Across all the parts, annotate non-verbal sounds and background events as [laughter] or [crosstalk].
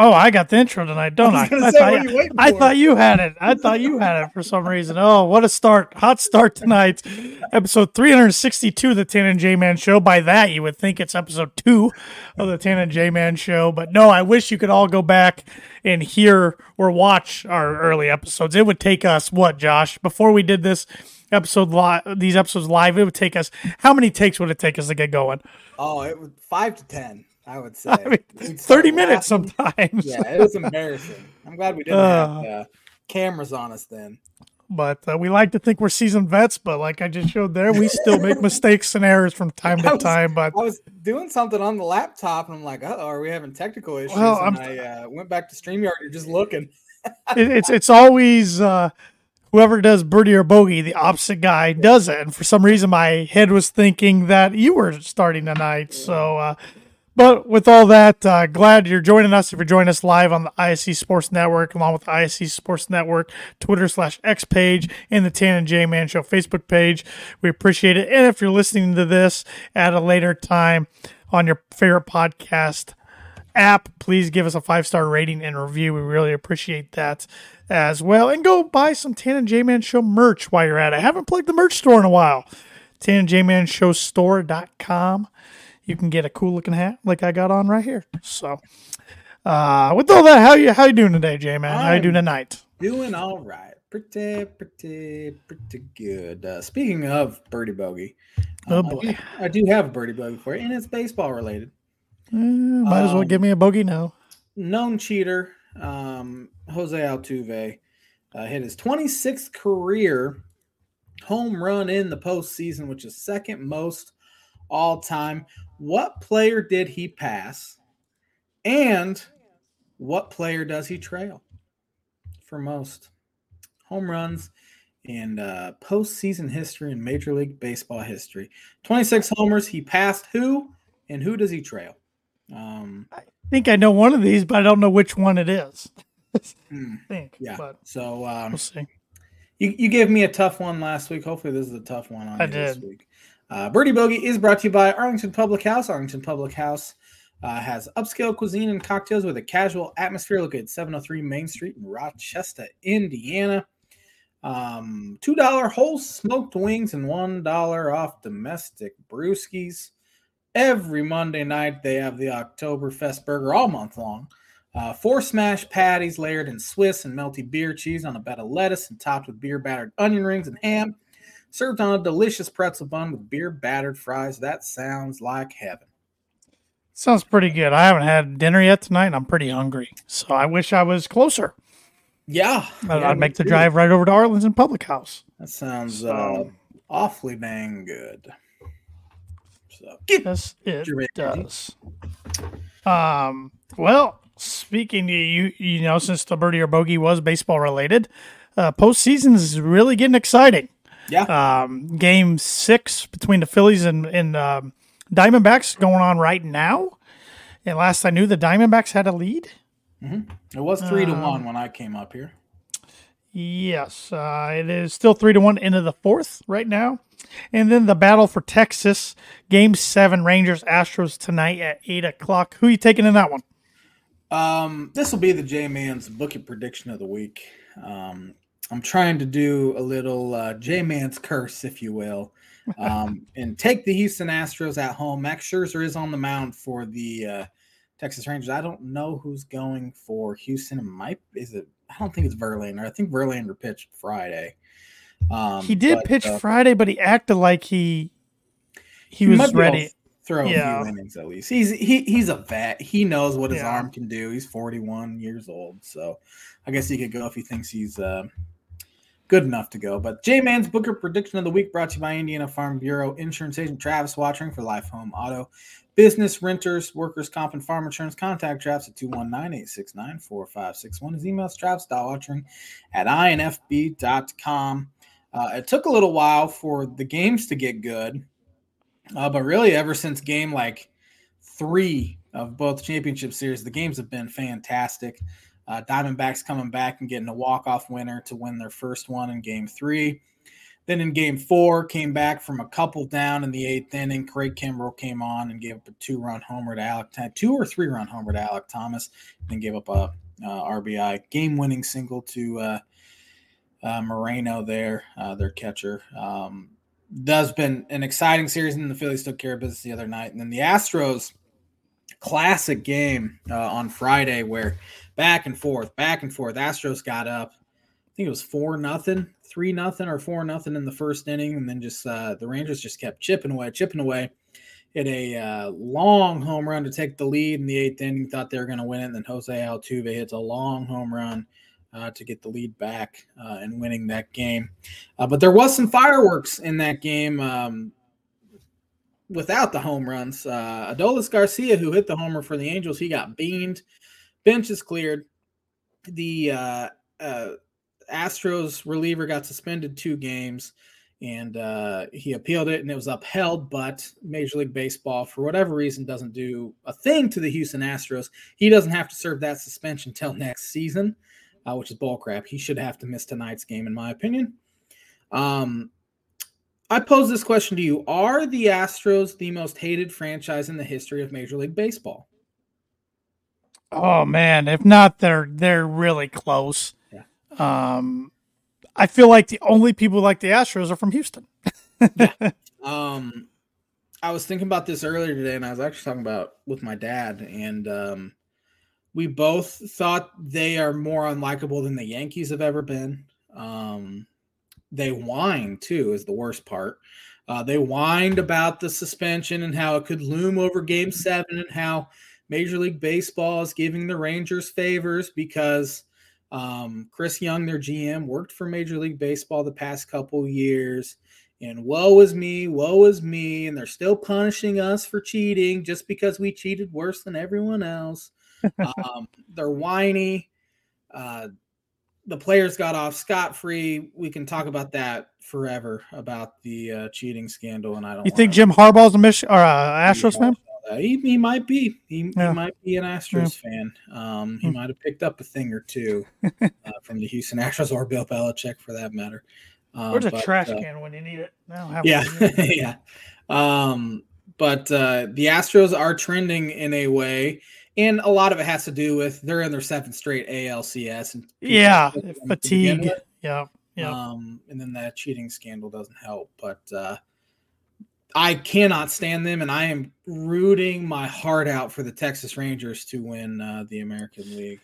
Oh, I got the intro tonight, don't I? I, I, say, thought, you I thought you had it. I thought you had it for some reason. Oh, what a start. Hot start tonight. Episode 362 of the Tan and J Man Show. By that, you would think it's episode two of the Tan and J Man Show. But no, I wish you could all go back and hear or watch our early episodes. It would take us, what, Josh? Before we did this episode live, these episodes live, it would take us, how many takes would it take us to get going? Oh, it was five to ten. I would [laughs] say. I mean, [laughs] 30 minutes laughing. sometimes. Yeah, it was embarrassing. I'm glad we didn't Uh. have uh, cameras on us then. But uh, we like to think we're seasoned vets, but like I just showed there, we still make [laughs] mistakes and errors from time to was- time. But I was doing something on the laptop, and I'm like, "Oh, are we having technical issues?" Well, and I uh, went back to Streamyard. You're just looking. it, it's it's always uh, whoever does birdie or bogey, the opposite guy does it. And for some reason, my head was thinking that you were starting tonight. So, uh, but with all that, uh, glad you're joining us. If you're joining us live on the ISC Sports Network, along with ISC Sports Network Twitter slash X page and the Tan and J Man Show Facebook page, we appreciate it. And if you're listening to this at a later time on your favorite podcast app, please give us a five star rating and review. We really appreciate that as well. And go buy some Tan and J Man Show merch while you're at it. I haven't plugged the merch store in a while. Tan and J Man Show store.com. You can get a cool looking hat like I got on right here. So, uh, with all that, how you how you doing today, J Man? How you doing tonight? Doing all right. Pretty, pretty, pretty good. Uh, speaking of birdie bogey, Oh, um, I boy. do- I, do, have a birdie bogey for you, and it's baseball related. Eh, might as well Um, give me a bogey now. known cheater, um, Jose Altuve, uh, hit his 26th career home run in the postseason, which is second most all time. What player did he pass? And what player does he trail for most home runs in uh, postseason history in Major League Baseball history? 26 homers. He passed who? And who does he trail? Um, I think I know one of these, but I don't know which one it is. [laughs] hmm. I think. Yeah. But So um, we'll see. you, you gave me a tough one last week. Hopefully, this is a tough one on I you this did. week. Uh, Birdie Bogey is brought to you by Arlington Public House. Arlington Public House uh, has upscale cuisine and cocktails with a casual atmosphere located 703 Main Street in Rochester, Indiana. Um, $2 whole smoked wings and $1 off domestic brewskis. Every Monday night, they have the Oktoberfest burger all month long. Uh, four smash patties layered in Swiss and melty beer cheese on a bed of lettuce and topped with beer battered onion rings and ham. Served on a delicious pretzel bun with beer battered fries. That sounds like heaven. Sounds pretty good. I haven't had dinner yet tonight, and I'm pretty hungry. So I wish I was closer. Yeah. I'd, yeah, I'd make the too. drive right over to Arlington Public House. That sounds So- uh, awfully dang good. So, Yes, it does. Um. Well, speaking to you, you know, since the birdie or bogey was baseball related, uh, postseason is really getting exciting. Yeah. Um, game six between the Phillies and and um, Diamondbacks going on right now. And last I knew, the Diamondbacks had a lead. it was three to um, one when I came up here. Yes, uh, it is still three to one into the fourth right now, and then the battle for Texas, Game Seven, Rangers Astros tonight at eight o'clock. Who are you taking in that one? Um, this will be the J Man's Book It prediction of the week. Um, I'm trying to do a little uh, J Man's curse, if you will, um, [laughs] and take the Houston Astros at home. Max Scherzer is on the mound for the uh, Texas Rangers. I don't know who's going for Houston. It might is it? I don't think it's Verlander. I think Verlander pitched Friday. Um, he did but, pitch uh, Friday, but he acted like he he, might was ready. Throw Yeah. a few innings at least. He's he he's a vet. He knows what his Yeah. arm can do. He's 41 years old, so I guess he could go if he thinks he's uh, good enough to go. But J Man's Book It prediction of the week brought to you by Indiana Farm Bureau Insurance Agent Travis Wottring for Life Home Auto. Business, renters, workers, comp, and farm insurance. Contact Travis at 219-869-4561. His email is travis.wottring at infb.com. Uh, it took a little while for the games to get good. Uh, but really, ever since game like three of both championship series, the games have been fantastic. Uh, Diamondbacks coming back and getting a walk-off winner to win their first one in game three. Then in game four, came back from a couple down in the eighth inning. Craig Kimbrel came on and gave up a two run homer to Alek, two or three run homer to Alek Thomas, then gave up a uh, RBI game winning single to uh, uh, Moreno there, uh, their catcher. Um, that's been an exciting series, and the Phillies took care of business the other night. And then the Astros, classic game uh, on Friday where back and forth, back and forth. Astros got up. I think it was four nothing, three nothing, or four nothing in the first inning, and then just uh, the Rangers just kept chipping away, chipping away. Hit a uh, long home run to take the lead in the eighth inning. Thought they were going to win it. And then Jose Altuve hits a long home run uh, to get the lead back uh, and winning that game. Uh, but there was some fireworks in that game um, without the home runs. Uh, Adolis Garcia, who hit the homer for the Angels, he got beamed. Bench is cleared. The uh, uh, Astros reliever got suspended two games and uh, he appealed it and it was upheld. But Major League Baseball, for whatever reason, doesn't do a thing to the Houston Astros. He doesn't have to serve that suspension until [laughs] next season uh, which is bullcrap. He should have to miss tonight's game, in my opinion. Um, I pose this question to you: Are the Astros the most hated franchise in the history of Major League Baseball? Oh man, if not, they're they're really close. Yeah. Um, I feel like the only people like the Astros are from Houston. yeah. [laughs] Um, I was thinking about this earlier today, and I was actually talking about with my dad, and um, we both thought they are more unlikable than the Yankees have ever been. Um, they whine too, is the worst part. Uh, they whined about the suspension and how it could loom over Game Seven, and how Major League Baseball is giving the Rangers favors because um, Chris Young, their GM, worked for Major League Baseball the past couple years. And woe is me, woe is me. And they're still punishing us for cheating just because we cheated worse than everyone else [laughs] um, they're whiny. Uh, the players got off scot free. We can talk about that forever about the uh, cheating scandal, and I don't. You think Jim Harbaugh's a Mich- or uh, Astros fan? He, he might be. He, yeah. he, might be an Astros yeah. fan. Um, he hmm. might have picked up a thing or two [laughs] uh, from the Houston Astros or Bill Belichick, for that matter. Um, Where's a trash uh, can when you need it? yeah, [laughs] yeah. Um, but uh, the Astros are trending in a way and a lot of it has to do with they're in their seventh straight ALCS and yeah, fatigue. Yeah, yeah. Um, and then that cheating scandal doesn't help, but uh, I cannot stand them, and I am rooting my heart out for the Texas Rangers to win uh, the American League.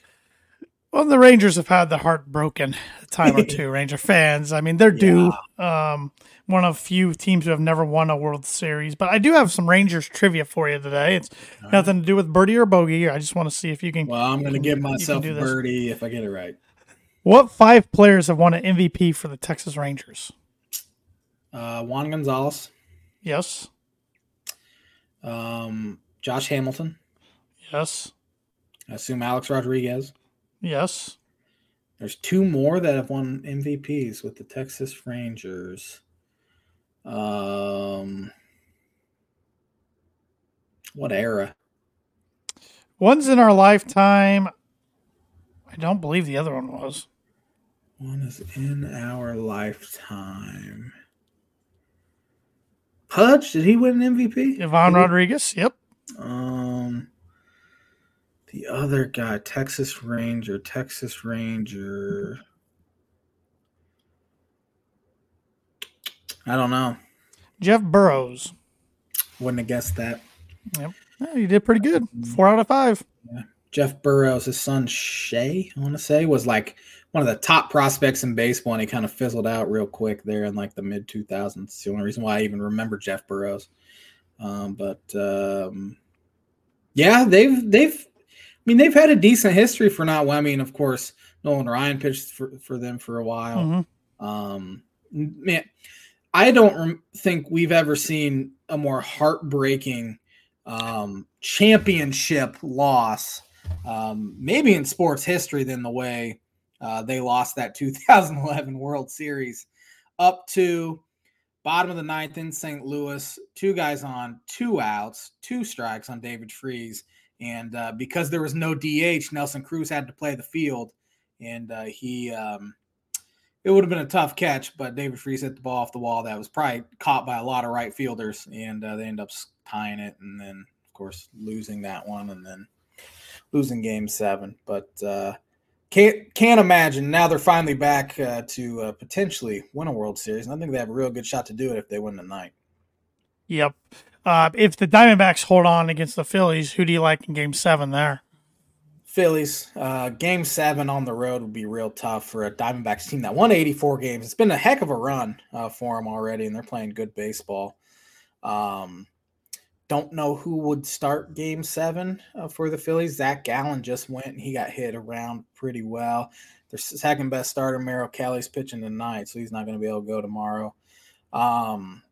Well, the Rangers have had the heart broken a time or [laughs] two. Ranger fans, I mean, they're due. Yeah. Um, one of few teams who have never won a World Series. But I do have some Rangers trivia for you today. It's All nothing right. to do with birdie or bogey. I just want to see if you can. Well, I'm going to give myself a birdie if I get it right. What five players have won an MVP for the Texas Rangers? Uh, Juan Gonzalez. Yes. Um, Josh Hamilton. Yes. I assume Alex Rodriguez. Yes. There's two more that have won MVPs with the Texas Rangers. Um, what era? One's in our lifetime. I don't believe the other one was. One is in our lifetime. Pudge, did he win an MVP? Ivan Rodriguez, yep. Um, the other guy, Texas Ranger, Texas Ranger. I don't know. Jeff Burroughs. Wouldn't have guessed that. Yep. Yeah, you did pretty good. Four out of five. Yeah. Jeff Burroughs, his son Shea, I want to say, was like one of the top prospects in baseball, and he kind of fizzled out real quick there in like the mid 2000s. It's the only reason why I even remember Jeff Burroughs. Um, but um, yeah, they've they've, mean, they've had a decent history for not. Well, I mean, of course, Nolan Ryan pitched for, for them for a while. Mm-hmm. Um, man, I don't think we've ever seen a more heartbreaking um, championship loss, um, maybe in sports history, than the way uh, they lost that 2011 World Series up to bottom of the ninth in St. Louis, two guys on, two outs, two strikes on David Freese. And uh, because there was no DH, Nelson Cruz had to play the field, and uh, he um, it would have been a tough catch, but David Freese hit the ball off the wall that was probably caught by a lot of right fielders, and uh, they end up tying it, and then of course losing that one, and then losing Game Seven. But uh, can't can't imagine now they're finally back uh, to uh, potentially win a World Series, and I think they have a real good shot to do it if they win tonight. Yep. Uh, if the Diamondbacks hold on against the Phillies, who do you like in Game Seven there? Phillies. Uh, game seven on the road would be real tough for a Diamondbacks team that won 84 games. It's been a heck of a run uh, for them already, and they're playing good baseball. Um, don't know who would start game seven uh, for the Phillies. Zach Gallen just went and he got hit around pretty well. Their second best starter, Merrill Kelly's pitching tonight, so he's not going to be able to go tomorrow. Um,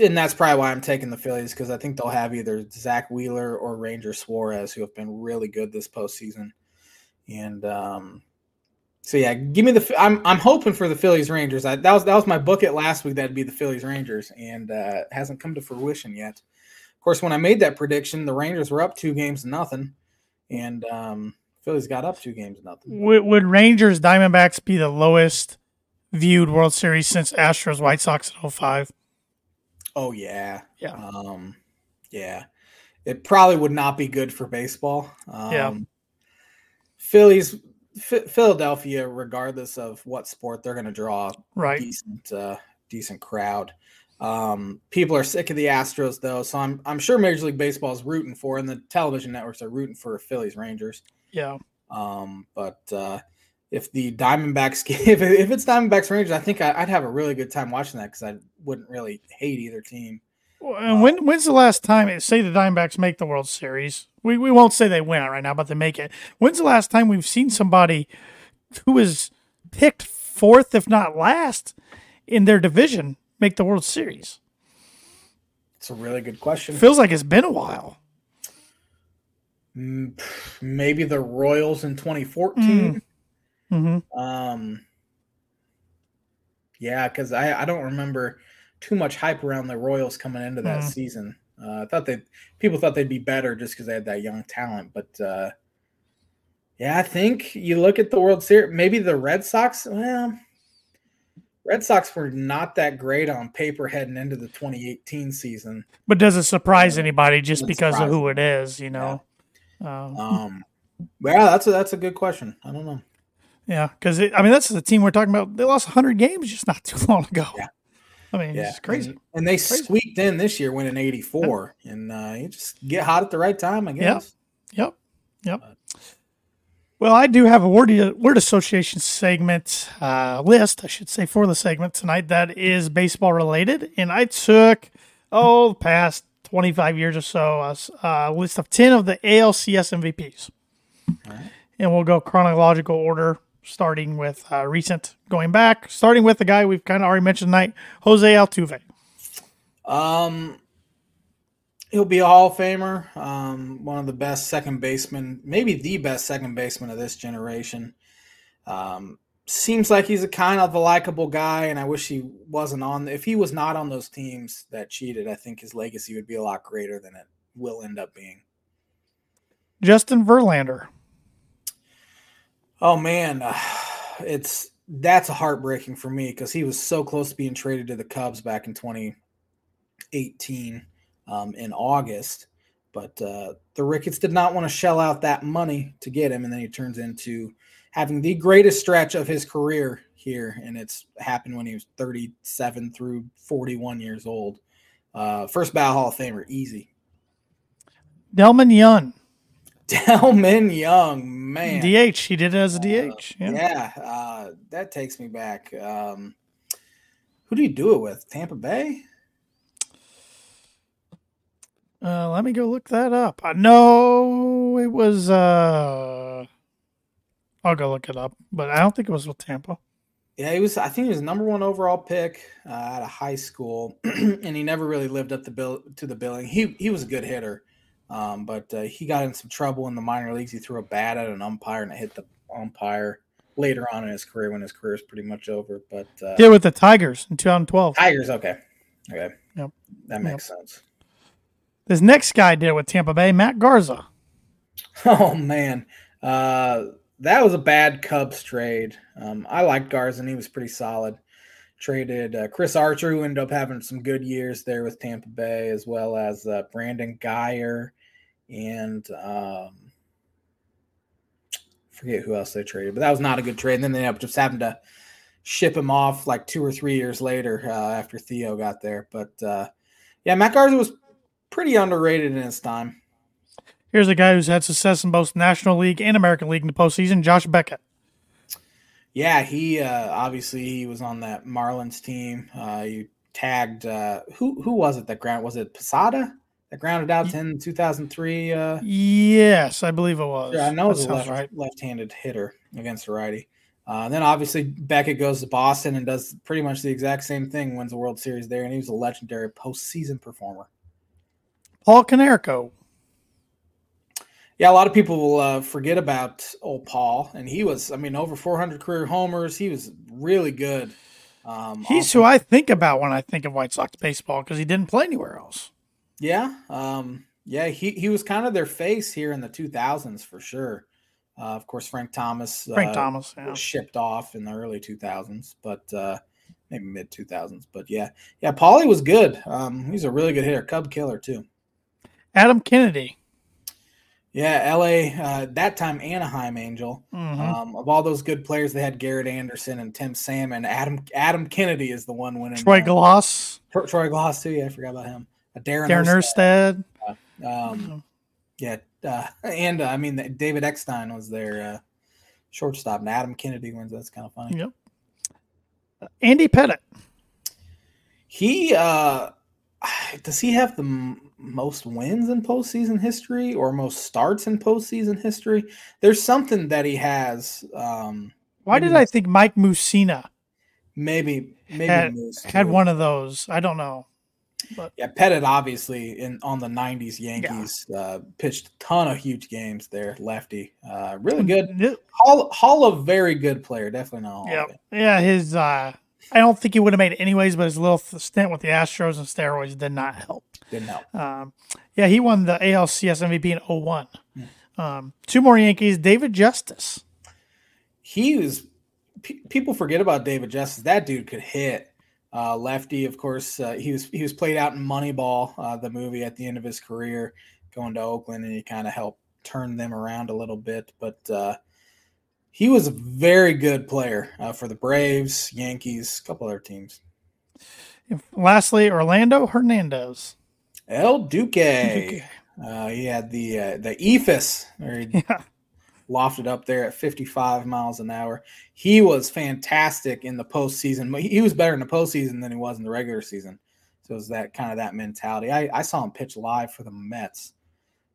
and that's probably why I'm taking the Phillies because I think they'll have either Zack Wheeler or Ranger Suarez, who have been really good this postseason. And um, so yeah, give me the. I'm I'm hoping for the Phillies Rangers. I, that was that was my bucket last week. That'd be the Phillies Rangers, and uh, hasn't come to fruition yet. Of course, when I made that prediction, the Rangers were up two games to nothing, and um, Phillies got up two games to nothing. Would, would Rangers Diamondbacks be the lowest viewed World Series since Astros White Sox in 05? Oh yeah, Yeah. um, yeah. It probably would not be good for baseball. Um, Yeah. Phillies, Ph- Philadelphia, regardless of what sport, they're going to draw Right. decent, uh, decent crowd. Um, people are sick of the Astros though, so I'm I'm sure Major League Baseball is rooting for, and the television networks are rooting for Phillies Rangers. Yeah. Um, but uh, if the Diamondbacks, [laughs] if, if it's Diamondbacks Rangers, I think I, would have a really good time watching that because I wouldn't really hate either team. Well, And when when's the last time? Say the Diamondbacks make the World Series. We we won't say they win it right now, but they make it. When's the last time we've seen somebody who is picked fourth, if not last, in their division make the World Series? It's a really good question. Feels like it's been a while. Mm, Maybe the Royals in 2014. Mm-hmm. Um, yeah, because I, I don't remember too much hype around the Royals coming into that Mm. season. Uh, I thought they people thought they'd be better just because they had that young talent, but uh, yeah, I think you look at the World Series. Maybe the Red Sox. Well, Red Sox were not that great on paper heading into the 2018 season. But does it surprise anybody just because of who it is? You know. Uh, Um, yeah, that's a that's a good question. I don't know. Yeah, because I mean that's the team we're talking about. They lost 100 games just not too [laughs] long ago. Yeah. I mean, Yeah, it's crazy. And, and they Crazy. squeaked in this year, winning 84, and uh, you just get hot at the right time, I guess. Yep. Yep. Well, I do have a word word association segment uh, list, I should say, for the segment tonight that is baseball related, and I took oh the past twenty five years or so a list of ten of the ALCS MVPs, and we'll go chronological order, starting with uh, recent, going back, starting with the guy we've kind of already mentioned tonight, Jose Altuve. Um, he'll be a Hall of Famer. Um, one of the best second basemen, maybe the best second baseman of this generation. Um, seems like he's a kind of a likable guy, and I wish he wasn't on. If he was not on those teams that cheated, I think his legacy would be a lot greater than it will end up being. Justin Verlander. Oh man, uh, it's that's heartbreaking for me because he was so close to being traded to the Cubs back in 2018 um, in August, but uh, the Ricketts did not want to shell out that money to get him, and then he turns into having the greatest stretch of his career here, and it's happened when he was 37 through 41 years old. Uh, first ballot Hall of Famer, easy. Delmon Young, Delmon Young, man. DH. He did it as a DH. Yeah. Yeah, uh, that takes me back. Um, who do you do it with? Tampa Bay? Uh, let me go look that up. I know it was. Uh, I'll go look it up, but I don't think it was with Tampa. Yeah, he was. I think he was number one overall pick uh, out of high school, [clears throat] and he never really lived up the bill to the billing. He he was a good hitter, um, but uh, he got in some trouble in the minor leagues. He threw a bat at an umpire and it hit the umpire later on in his career when his career is pretty much over. But uh, Did with the Tigers in 2012. Tigers, okay, okay, Yep. that makes sense. This next guy did with Tampa Bay, Matt Garza. [laughs] Oh man, uh, that was a bad Cubs trade. Um, I liked Garzon; he was pretty solid. Traded uh, Chris Archer, who ended up having some good years there with Tampa Bay, as well as uh, Brandon Guyer and um, forget who else they traded, but that was not a good trade. And then they ended up just having to ship him off like two or three years later uh, after Theo got there. But uh, yeah, Matt Garza was pretty underrated in his time. Here's a guy who's had success in both National League and American League in the postseason, Josh Beckett. Yeah, he uh, obviously he was on that Marlins team. Uh, he tagged uh, who who was it that ground was it Posada that grounded out in 2003? Uh, yes, I believe it was. Yeah, I know it was a left, right. left-handed hitter against a righty. Uh, then obviously Beckett goes to Boston and does pretty much the exact same thing, wins the World Series there, and he was a legendary postseason performer. Paul Konerko. Yeah, a lot of people will uh, forget about old Paul, and he was, I mean, over 400 career homers. He was really good. Um, He's who I think about when I think of White Sox baseball because he didn't play anywhere else. Yeah, um, yeah, he he was kind of their face here in the 2000s for sure. Uh, of course, Frank Thomas. Frank uh, Thomas yeah. shipped off in the early 2000s, but uh, maybe mid 2000s. But yeah, yeah, Paulie was good. Um, he's a really good hitter, Cub killer too. Adam Kennedy. Yeah, L.A. Uh, that time Anaheim Angel. Mm-hmm. Um, of all those good players, they had Garrett Anderson and Tim Salmon. Adam Adam Kennedy is the one winning. Troy Glaus. Troy Glaus, too. Yeah, I forgot about him. Darren, Darren Erstad. Um, yeah, uh, and uh, I mean David Eckstein was their uh, shortstop, and Adam Kennedy wins. That's kind of funny. Yep. Andy Pettitte. He uh, does he have the most wins in postseason history or most starts in postseason history? There's something that he has. Um, Why did I think Mike Mussina? Maybe maybe had, had one of those. I don't know. But yeah, Pettitte obviously in on the '90s Yankees yeah. uh, pitched a ton of huge games there. Lefty, uh, really good. Hall, Hall of very good player, definitely not. Yeah, yeah. His uh, I don't think he would have made it anyways, but his little stint with the Astros and steroids did not help. Didn't help. Um, yeah, he won the ALCS MVP in 01. Hmm. Um, two more Yankees. David Justice. He was. P- people forget about David Justice. That dude could hit. Uh, lefty, of course, uh, he was he was played out in Moneyball, uh, the movie at the end of his career, going to Oakland, and he kind of helped turn them around a little bit. But uh, he was a very good player uh, for the Braves, Yankees, a couple other teams. Lastly, Orlando Hernandez. El Duque. Duque. Uh, he had the the eephus, [laughs] yeah lofted up there at 55 miles an hour. He was fantastic in the postseason. He was better in the postseason than he was in the regular season. So it was that kind of that mentality. I, I saw him pitch live for the Mets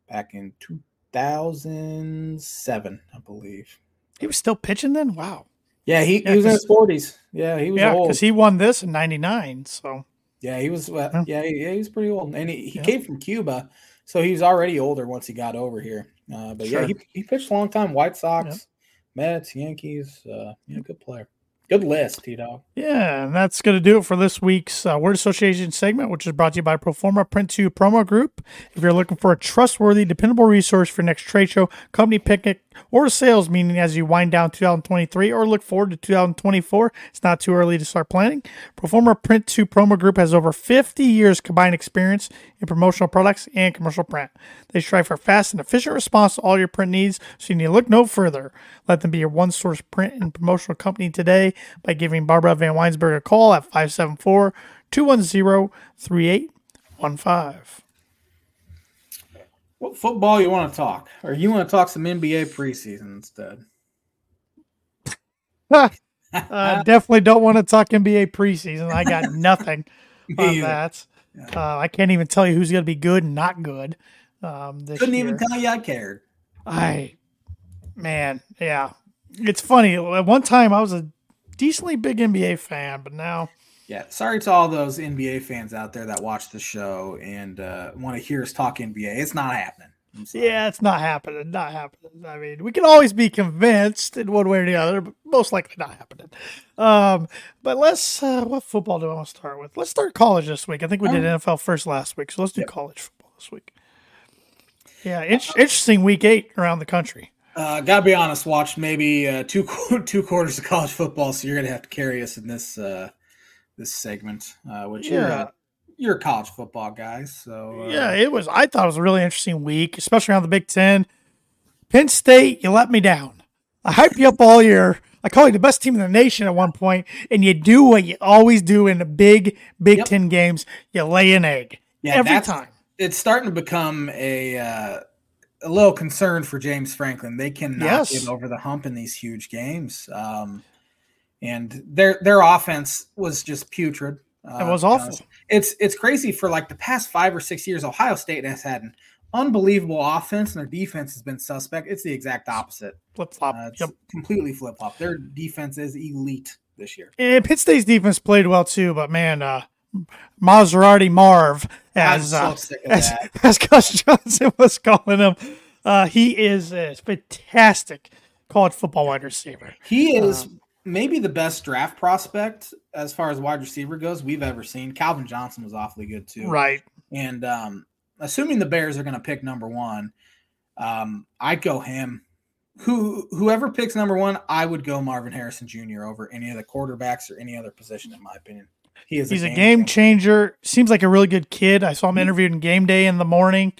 back in 2007, I believe. He was still pitching then? Wow. Yeah, he, yeah, he was in his 40s. Yeah, he was yeah, because he won this in 99. So yeah, he was. Uh, yeah, he, yeah, he was pretty old, and he, he yeah. came from Cuba, so he was already older once he got over here. Uh, but sure. yeah, he, he pitched a long time. White Sox. Mets, Yankees. Uh, yeah, good player. Good list, T Dog. Yeah, and that's going to do it for this week's uh, Word Association segment, which is brought to you by Proforma Print 2 Promo Group. If you're looking for a trustworthy, dependable resource for next trade show, company picnic, or sales meaning as you wind down 2023 or look forward to 2024, it's not too early to start planning. Proforma Print 2 Promo Group has over 50 years combined experience in promotional products and commercial print. They strive for fast and efficient response to all your print needs, so you need to look no further. Let them be your one source print and promotional company today by giving Barbara VanWynsberghe a call at 574 210 3815. What football you want to talk? Or you want to talk some NBA preseason instead? [laughs] uh, definitely don't want to talk NBA preseason. I got [laughs] nothing on either. that. Uh, I can't even tell you who's going to be good and not good. Um, Couldn't year. even tell you I cared. I, man, yeah. It's funny. At one time, I was a decently big NBA fan, but now. Yeah, sorry to all those NBA fans out there that watch the show and uh, want to hear us talk NBA. It's not happening. Yeah, it's not happening. Not happening. I mean, we can always be convinced in one way or the other, but most likely not happening. Um, but let's. Uh, what football do I want to start with? Let's start college this week. I think we did um, NFL first last week, so let's do yep. college football this week. Yeah, in- interesting week eight around the country. Uh, gotta be honest. Watched maybe uh, two [laughs] two quarters of college football, so you're gonna have to carry us in this uh, this segment. Uh, which you're a, you're a college football guy, so uh, Yeah, it was. I thought it was a really interesting week, especially around the Big Ten. Penn State, you let me down. I hyped you up all year. I call you the best team in the nation at one point, and you do what you always do in the big Big Yep. Ten games. You lay an egg Yeah, every time. it's starting to become a uh, a little concern for James Franklin. They cannot Yes. get over the hump in these huge games, um, and their their offense was just putrid. Uh, It was awful. It's it's crazy for like the past five or six years. Ohio State has had an unbelievable offense, and their defense has been suspect. It's the exact opposite. Flip flop. Uh, yep. completely flip flop. Their defense is elite this year. And Penn State's defense played well too, but man, uh, Maserati Marv, as so uh, as, [laughs] as Gus Johnson was calling him, uh, he is a fantastic college football wide receiver. He is Um, maybe the best draft prospect as far as wide receiver goes we've ever seen. Calvin Johnson was awfully good too. Right. And um, assuming the Bears are going to pick number one, um, I'd go him. Who whoever picks number one, I would go Marvin Harrison Jr. over any of the quarterbacks or any other position, in my opinion. He is. He's a game changer. Seems like a really good kid. I saw him interviewed in game day in the morning.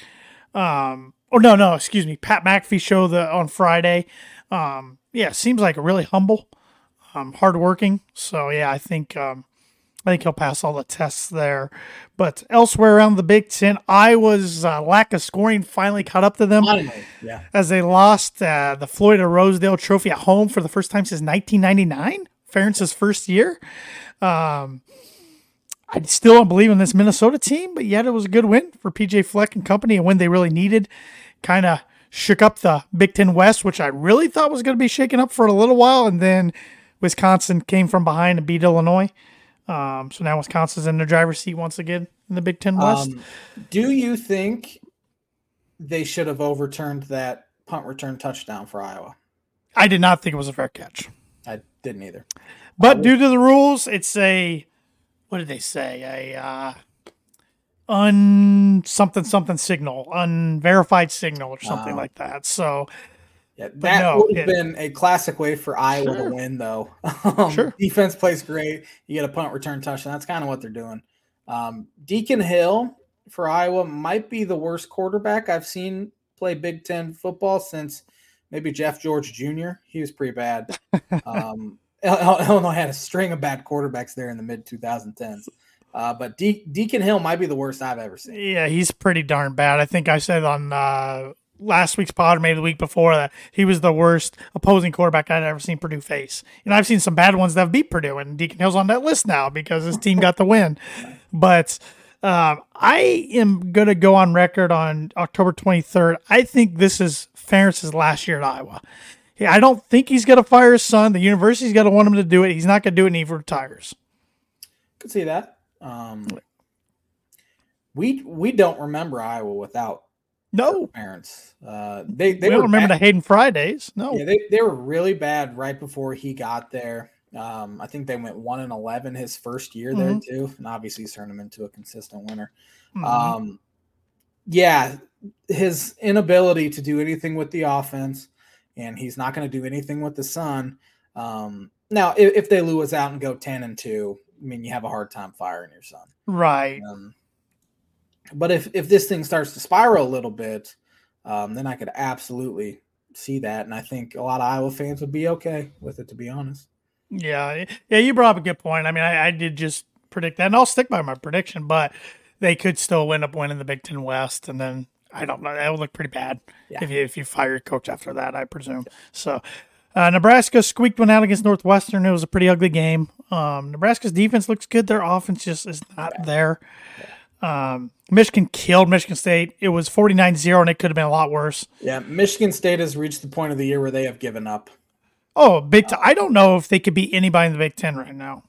Um, or no, no, excuse me, Pat McAfee show the on Friday. Um, yeah, seems like a really humble, um, hardworking. So yeah, I think um, I think he'll pass all the tests there. But elsewhere around the Big Ten, Iowa's uh, lack of scoring finally caught up to them Finally, yeah. as they lost uh, the Floyd of Rosedale Trophy at home for the first time since 1999, Ferentz's first year. Um, I still don't believe in this Minnesota team, but yet it was a good win for PJ Fleck and company, and when they really needed. Kind of shook up the Big Ten West, which I really thought was going to be shaken up for a little while, and then Wisconsin came from behind and beat Illinois. Um, so now Wisconsin's in the driver's seat once again in the Big Ten West. Um, do you think they should have overturned that punt return touchdown for Iowa? I did not think it was a fair catch. I didn't either. But due to the rules, it's a what did they say? A uh, un something something signal, unverified signal, or something Wow. like that. So Yeah, that no, would have it- been a classic way for Iowa Sure. to win, though. [laughs] Um, Sure. Defense plays great. You get a punt return touchdown. That's kind of what they're doing. Um, Deacon Hill for Iowa might be the worst quarterback I've seen play Big Ten football since maybe Jeff George Jr. He was pretty bad. [laughs] Um, Il- Il- Illinois had a string of bad quarterbacks there in the mid 2010s. Uh, but De- Deacon Hill might be the worst I've ever seen. yeah, he's pretty darn bad. I think I said on uh, last week's pod, or maybe the week before that, he was the worst opposing quarterback I'd ever seen Purdue face. And I've seen some bad ones that have beat Purdue, and Deacon Hill's on that list now because his team got the win. But um, I am going to go on record on October 23rd. I think this is Ferentz's last year at Iowa. I don't think he's going to fire his son. The university's got to want him to do it. He's not going to do it, and he retires. Could see that. Um, we we don't remember Iowa without No, Ferentz. Uh, they they don't remember bad. the Hayden Fry days. No, Yeah, they, they were really bad right before he got there. Um, I think they went one and eleven his first year there Mhm. too, and obviously he's turned him into a consistent winner. Mhm. Um, yeah, his inability to do anything with the offense, and he's not going to do anything with the son. Um, now, if, if they lose out and go ten and two, I mean, you have a hard time firing your son. right. Um, but if if this thing starts to spiral a little bit, um, then I could absolutely see that, and I think a lot of Iowa fans would be okay with it. To be honest, Yeah, yeah, you brought up a good point. I mean, I, I did just predict that, and I'll stick by my prediction. But they could still end up winning the Big Ten West, and then I don't know. That would look pretty bad Yeah. if you if you fire your coach after that. I presume. So, uh, Nebraska squeaked one out against Northwestern. It was a pretty ugly game. Um, Nebraska's defense looks good. Their offense just is not there. Um, Michigan killed Michigan State. It was 49-0, and it could have been a lot worse. yeah, Michigan State has reached the point of the year where they have given up. Oh, Big Ten. I don't know if they could beat anybody in the Big Ten right now.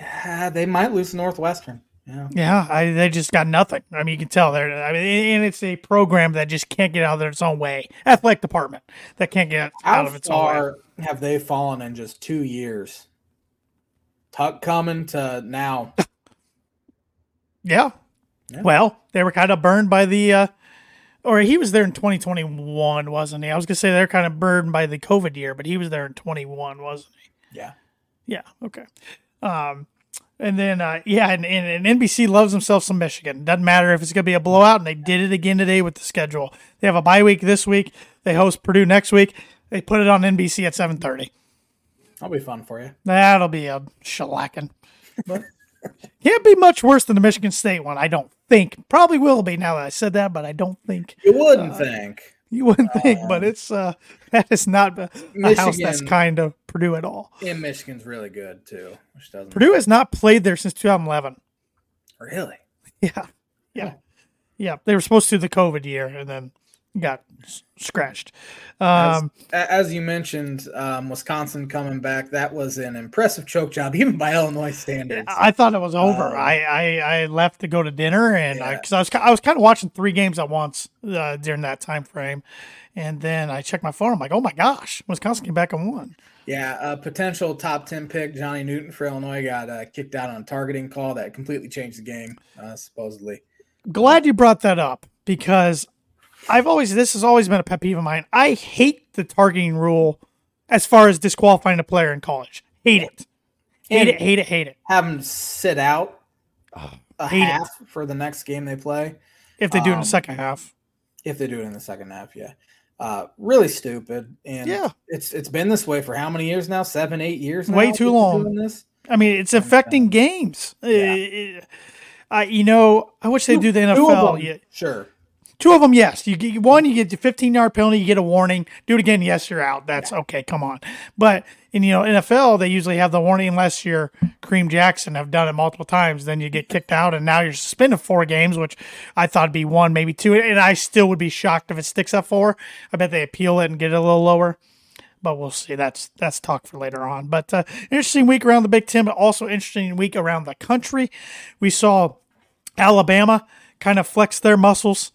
Ah, they might lose Northwestern. Yeah, Yeah, I, they just got nothing. I mean, you can tell they're. I mean, and it's a program that just can't get out of its own way. Athletic department that can't get how out of its own way. far have they fallen in just two years? Tuck coming to now. [laughs] Yeah. Yeah. Well, they were kind of burned by the uh, or he was there in 2021, wasn't he? I was gonna say they're kind of burned by the COVID year, but he was there in 21, wasn't he? Yeah. Yeah. Okay. Um, and then uh, yeah, and, and, and NBC loves themselves some Michigan. Doesn't matter if it's gonna be a blowout, and they did it again today with the schedule. They have a bye week this week. They host Purdue next week. They put it on NBC at 7:30. That'll be fun for you. That'll be a shellacking. But can't be much worse than the Michigan State one, I don't think. Probably will be now that I said that, but I don't think You wouldn't think. you wouldn't think. But it's uh, that is not a, a house that's kind of Purdue at all. And Michigan's really good too, which doesn't Purdue has not played there since 2011. really. Yeah, yeah, yeah. They were supposed to the COVID year, and then got scratched. Um, A- As you mentioned, um, Wisconsin coming back, that was an impressive choke job, [laughs] even by Illinois standards. I thought it was over. Um, I, I I left to go to dinner, and I Yeah. because I, was I was kind of watching three games at once uh, during that time frame, and then I checked my phone. I'm like, oh my gosh, Wisconsin came back and won. Yeah, a potential top 10 pick, Johnny Newton for Illinois, got uh, kicked out on a targeting call that completely changed the game, uh, supposedly. Glad you brought that up because I've always this has always been a pet peeve of mine. I hate the targeting rule as far as disqualifying a player in college. Hate it. Hate And it. Hate it. Hate it. have them sit out a hate it. half for the next game they play, If they do it in Um, the second half. if they do it in the second half. Yeah. Uh, really stupid. And Yeah. it's it's been this way for how many years now? Seven, eight years now? Way too long. doing This? I mean, it's affecting games. Yeah. Uh, you know, I wish they do the NFL. Yeah. Sure. Two of them, yes. You get one, you get the 15 yard penalty, you get a warning. Do it again, yes, you're out. That's okay. Come on. But in you know NFL, they usually have the warning unless you're Kareem Jackson. Have done it multiple times. Then you get kicked out, and now you're suspended four games, which I thought would be one, maybe two, and I still would be shocked if it sticks at four. I bet they appeal it and get it a little lower. But we'll see. That's that's talk for later on. But uh, interesting week around the Big Ten, but also interesting week around the country. We saw Alabama kind of flex their muscles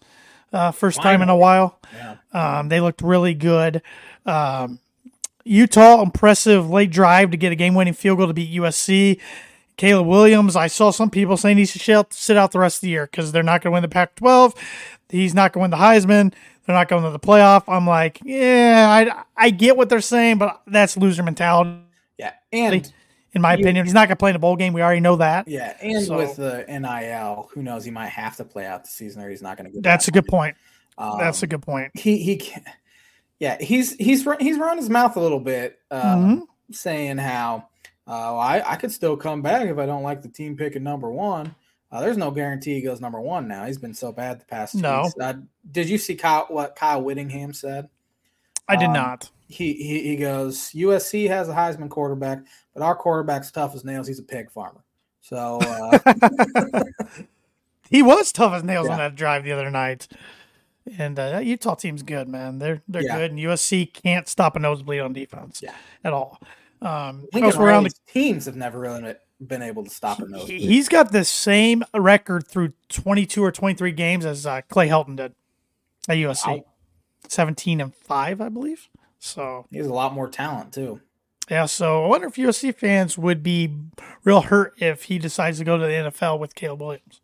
uh, first time in a while. Yeah. Um, they looked really good. Um, Utah, impressive late drive to get a game winning field goal to beat USC. Caleb Williams, I saw some people saying he should sit out the rest of the year because they're not going to win the Pac 12. He's not going to win the Heisman. They're not going to the playoff. I'm like, yeah, I, I get what they're saying, but that's loser mentality, Yeah. And in my opinion. He's not going to play in a bowl game. We already know that. yeah, and So- with the NIL, who knows? He might have to play out the season, or he's not going to. That's a good point. Um, That's a good point. he he can yeah he's he's run- he's run his mouth a little bit uh, Mhm. saying how uh, I, I could still come back if i don't like the team picking number one uh, there's no guarantee he goes number one now he's been so bad the past two No. weeks. Uh, did you see Kyle, what kyle whittingham said I did um, not. he, he he goes usc has a heisman quarterback but our quarterback's tough as nails he's a pig farmer so uh, [laughs] He was tough as nails on that drive the other night. And uh, that Utah team's good, man. They're they're Yeah. good, and USC can't stop a nosebleed on defense Yeah. at all. Um, Lincoln around the, teams have never really been able to stop a nosebleed. he- he's got the same record through 22 or 23 games as uh, Clay Helton did at USC, Wow. 17 and five, I believe. So he has a lot more talent too yeah, so I wonder if USC fans would be real hurt if he decides to go to the NFL with Caleb Williams.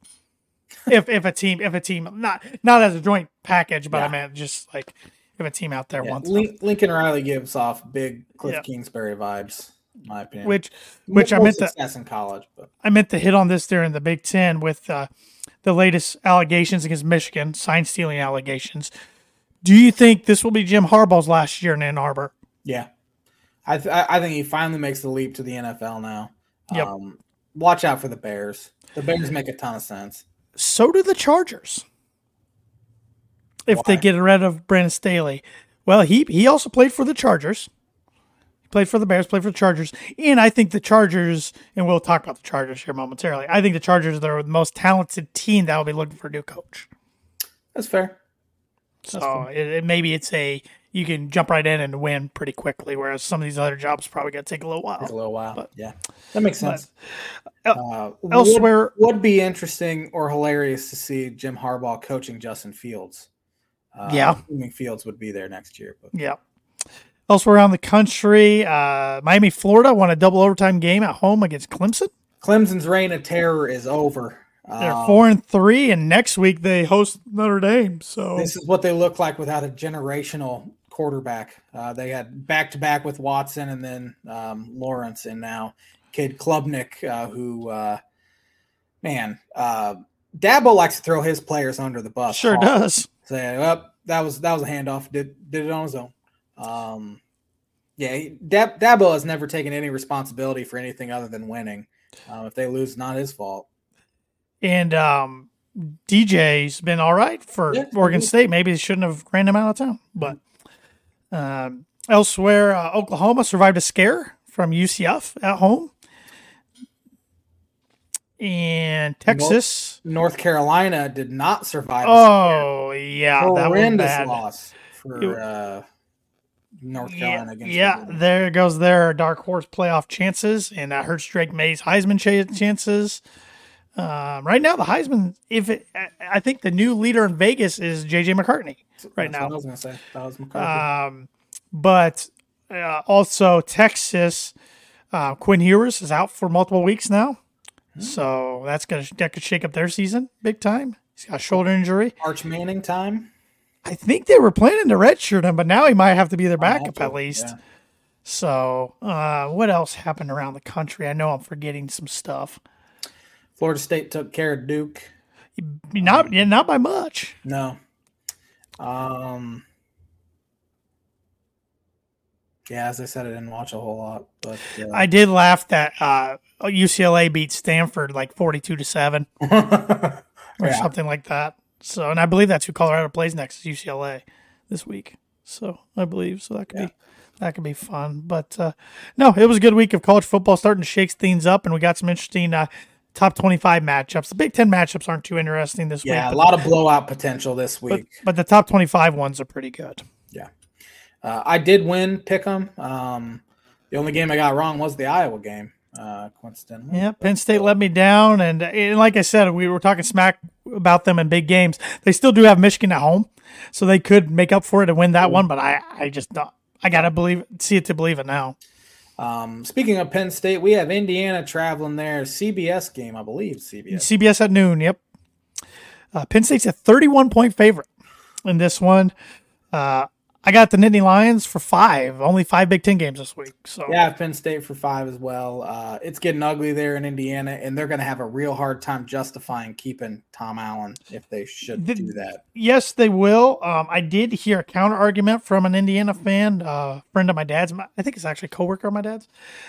if if a team if a team not not as a joint package, but I mean just like if a team out there Yeah, wants Lin- Lincoln Riley gives off big Kliff Yeah. Kingsbury vibes, in my opinion. which which I More meant to success in college, but I meant to hit on this during the Big Ten with uh, the latest allegations against Michigan, sign stealing allegations. Do you think this will be Jim Harbaugh's last year in Ann Arbor? yeah, I th- I think he finally makes the leap to the NFL now. Yep. Um, watch out for the Bears. The Bears make a ton of sense. So do the Chargers. If they get rid of Brandon Staley, well, he he also played for the Chargers. He played for the Bears, played for the Chargers, and I think the Chargers, and we'll talk about the Chargers here momentarily. I think the Chargers are the most talented team that will be looking for a new coach. That's fair. So it, it, maybe it's a you can jump right in and win pretty quickly, whereas some of these other jobs probably going to take a little Take a while. little while. But- yeah, that makes sense. uh, would- Elsewhere, would, be interesting or hilarious to see Jim Harbaugh coaching Justin Fields. Uh, Yeah. assuming Fields would be there next year. But yeah. Elsewhere around the country, uh, Miami, Florida won a double overtime game at home against Clemson. Clemson's reign of terror is over. They're Um, four and three, and next week they host Notre Dame. So This is what they look like without a generational quarterback. Uh, they had back to back with Watson and then um, Lawrence, and now Cade Klubnik, uh, who, uh, man, uh, Dabo likes to throw his players under the bus. sure hard. does. Say, well, that was that was a handoff. Did did it on his own. Um, yeah, Dab, Dabo has never taken any responsibility for anything other than winning. Um, if they lose, not his fault. And um, DJ's been all right for Yeah, Oregon State. Maybe they shouldn't have ran him out of town. But um, elsewhere, uh, Oklahoma survived a scare from UCF at home. And Texas. North Carolina did not survive. a Oh, yeah. That was horrendous bad. loss for It- uh, North Yeah, Carolina against yeah, Virginia. there goes their dark horse playoff chances, and that hurts Drake Maye's Heisman cha- chances. Um, right now, the Heisman, if it, I- think the new leader in Vegas is JJ McCarthy right That's what now. I was gonna say that was. Um, but uh, also Texas, uh, Quinn Ewers is out for multiple weeks now, so that's gonna that could shake up their season big time. He's got a shoulder injury. Arch Manning time. I think they were planning to redshirt him, but now he might have to be their backup at least. yeah. So, uh, what else happened around the country? I know I'm forgetting some stuff. Florida State took care of Duke. Not, yeah, not by much. No. Um. Yeah, as I said, I didn't watch a whole lot, but uh, I did laugh that uh, UCLA beat Stanford like 42 to seven [laughs] or Yeah. something like that. So, and I believe that's who Colorado plays next is UCLA this week. So, I believe so that could Yeah. be that could be fun. But uh, no, it was a good week of college football, starting to shake things up, and we got some interesting uh, top 25 matchups. The Big Ten matchups aren't too interesting this yeah, week. Yeah, a lot of blowout potential this but, week. but the top 25 ones are pretty good. Yeah. Uh, I did win Pick'em. Um, the only game I got wrong was the Iowa game. Uh, coincidentally, Yeah, Penn State let me down, and, and like I said, we were talking smack about them in big games. They still do have Michigan at home, so they could make up for it and win that one. But I, I just don't. I gotta believe, see it to believe it now. Um, speaking of Penn State, we have Indiana traveling there. CBS game, I believe. CBS. CBS at noon. Yep. Uh, Penn State's a 31 point favorite in this one. Uh, I got the Nittany Lions for five. Only five Big Ten games this week. So Yeah, Penn State for five as well. Uh, it's getting ugly there in Indiana, and they're going to have a real hard time justifying keeping Tom Allen if they should The- do that. Yes, they will. Um, I did hear a counter argument from an Indiana fan, uh, friend of my dad's. I think it's actually a coworker of my dad's.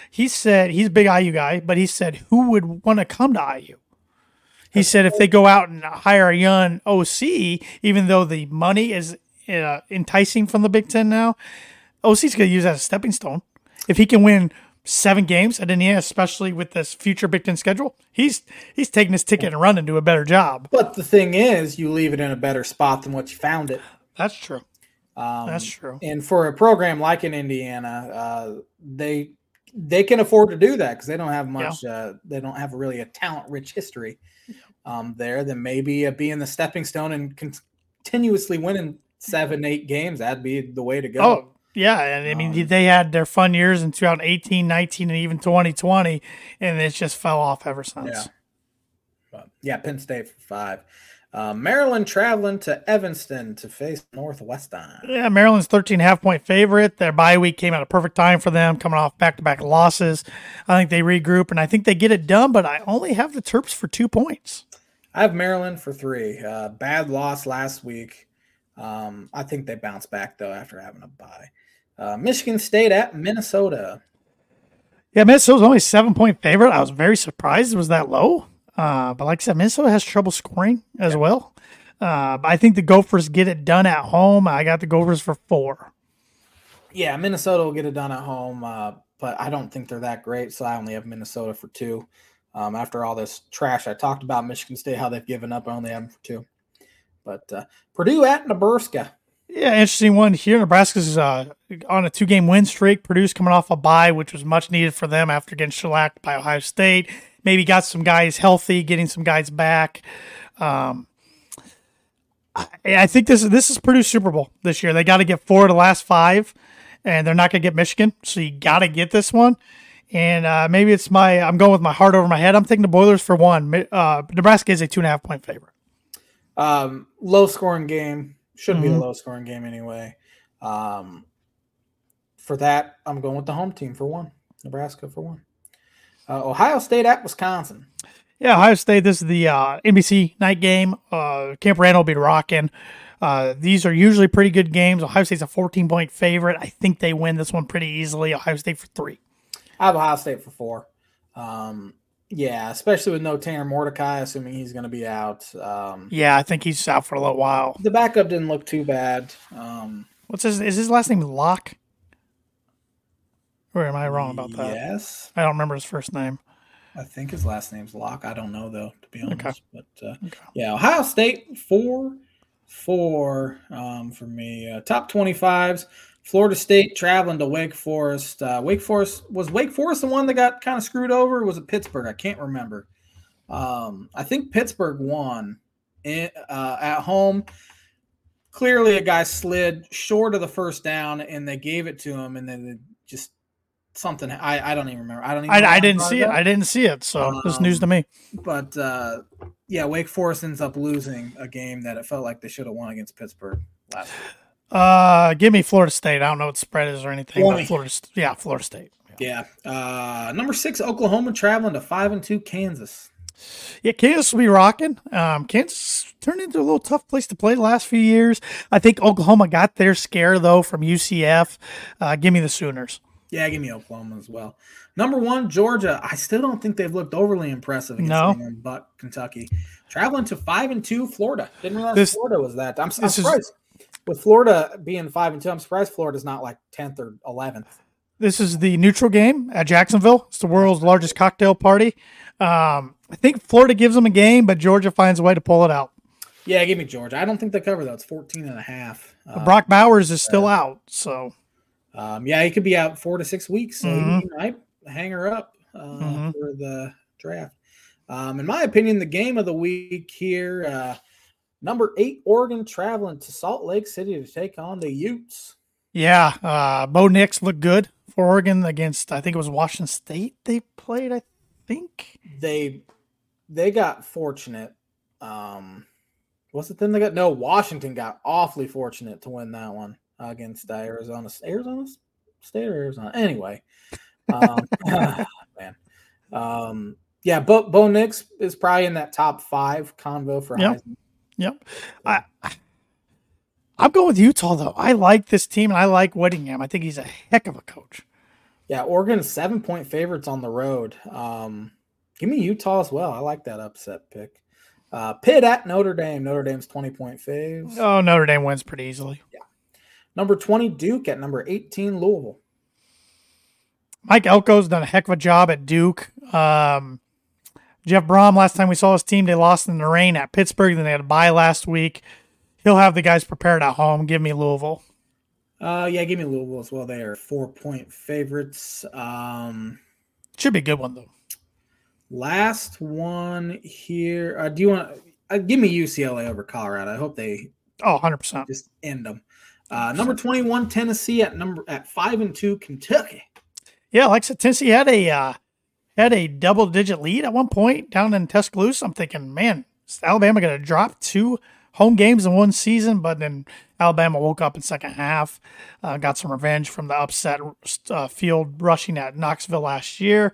He said he's a big IU guy, but he said who would want to come to IU? He said if they go out and hire a young OC, even though the money is uh, enticing from the Big Ten now, OC's going to use that as a stepping stone. If he can win seven games at Indiana, especially with this future Big Ten schedule, he's he's taking his ticket and running to a better job. But the thing is, you leave it in a better spot than what you found it. That's true. Um, That's true. And for a program like in Indiana, uh, they they can afford to do that because they don't have much. Uh, they don't have really a talent rich history um, there. Then maybe uh, being the stepping stone and con- continuously winning seven, eight games, that'd be the way to go. Oh, yeah. And I mean, Um, they had their fun years in 2018, 19, and even 2020, and it just fell off ever since. Yeah. But, yeah, Penn State for five. Uh, Maryland traveling to Evanston to face Northwestern. Yeah, Maryland's 13 half point favorite. Their bye week came at a perfect time for them, coming off back to back losses. I think they regroup and I think they get it done, but I only have the Terps for two points. I have Maryland for three. Uh, bad loss last week. Um, I think they bounce back though after having a bye. Uh, Michigan State at Minnesota. Yeah, Minnesota's only seven point favorite. I was very surprised it was that low. Uh, but like I said, Minnesota has trouble scoring as well. Uh, I think the Gophers get it done at home. I got the Gophers for four. Yeah, Minnesota will get it done at home, uh, but I don't think they're that great, so I only have Minnesota for two. Um, after all this trash I talked about Michigan State, how they've given up, I only have them for two. But uh, Purdue at Nebraska. Yeah, interesting one here. Nebraska's uh, on a two game win streak. Purdue's coming off a bye, which was much needed for them after getting shellacked by Ohio State. Maybe got some guys healthy, getting some guys back. Um, I, I think this is this is Purdue's Super Bowl this year. They got to get four of the last five, and they're not going to get Michigan, so you got to get this one. And uh, maybe it's my I'm going with my heart over my head. I'm taking the Boilers for one. Uh, Nebraska is a two and a half point favorite. Um, low scoring game shouldn't be a low scoring game anyway. Um, for that, I'm going with the home team for one. Nebraska for one. Uh, Ohio State at Wisconsin. Yeah, Ohio State. This is the uh, NBC night game. Uh, Camp Randall will be rocking. Uh, these are usually pretty good games. Ohio State's a 14 point favorite. I think they win this one pretty easily. Ohio State for three. I have Ohio State for four. Um, yeah, especially with no Tanner Mordecai, assuming he's going to be out. Um, Yeah, I think he's out for a little while. the backup didn't look too bad. Um, What's his? Is his last name Locke? Or am I wrong about that? Yes, I don't remember his first name. I think his last name's Locke. I don't know though, to be honest. Okay. But uh, Okay. yeah, Ohio State four, four um, for me. Uh, top twenty fives. Florida State traveling to Wake Forest. Uh, Wake Forest was Wake Forest the one that got kind of screwed over. Or was it Pittsburgh? I can't remember. Um, I think Pittsburgh won in, uh, at home. Clearly, a guy slid short of the first down, and they gave it to him, and then just something. I, I don't even remember. I don't even. I, I didn't see it. I didn't see it. So this is news to me. but uh, yeah, Wake Forest ends up losing a game that it felt like they should have won against Pittsburgh last week. Uh, give me Florida State. I don't know what spread is or anything. But Florida, yeah, Florida State. Yeah. Uh, number six, Oklahoma traveling to five and two Kansas. Yeah, Kansas will be rocking. Um, Kansas turned into a little tough place to play the last few years. I think Oklahoma got their scare though from UCF. Uh, give me the Sooners. Yeah, give me Oklahoma as well. Number one, Georgia. I still don't think they've looked overly impressive against No. anyone but Kentucky. Traveling to five and two, Florida. Didn't realize This- Florida was that. I'm, I'm this is- surprised. With Florida being five and two, I'm surprised Florida's not like tenth or eleventh. This is the neutral game at Jacksonville. It's the world's largest cocktail party. Um, I think Florida gives them a game, but Georgia finds a way to pull it out. Yeah, give me Georgia. I don't think they cover though. It's 14 and a half. Uh, Brock Bowers is still out, so Um, yeah, he could be out four to six weeks, so Mhm. he might hang her up uh, Mhm. for the draft. Um, in my opinion, the game of the week here, uh, number eight, Oregon traveling to Salt Lake City to take on the Utes. yeah. Uh, Bo Nix looked good for Oregon against I think it was Washington State they played. I think. They they got fortunate. Um, was it them they got? No, Washington got awfully fortunate to win that one against uh, Arizona. Arizona State or Arizona? Anyway, um, [laughs] [laughs] man. Um, yeah, Bo, Bo Nix is probably in that top five convo for Yep. Heisman. Yep. I I'm going with Utah though. I like this team and I like Whittingham. I think he's a heck of a coach. Yeah, Oregon seven point favorites on the road. Um, give me Utah as well. I like that upset pick. Uh, Pitt at Notre Dame. Notre Dame's twenty point faves. Oh, Notre Dame wins pretty easily. Yeah. Number twenty Duke at number eighteen Louisville. Mike Elko's done a heck of a job at Duke. Um, Jeff Brohm, last time we saw his team, they lost in the rain at Pittsburgh. Then they had a bye last week. He'll have the guys prepared at home. Give me Louisville. Uh, yeah, give me Louisville as well. They are four point favorites. Um, Should be a good one though. last one here. Uh, do you want? Uh, give me UCLA over Colorado. I hope they Oh, 100%. just end them. Uh, number twenty-one Tennessee at number at five and two Kentucky. Yeah, like I said, Tennessee had a uh, had a double digit lead at one point down in Tuscaloosa. I'm thinking, man, is Alabama going to drop two home games in one season? But then Alabama woke up in second half, uh, got some revenge from the upset uh, field rushing at Knoxville last year.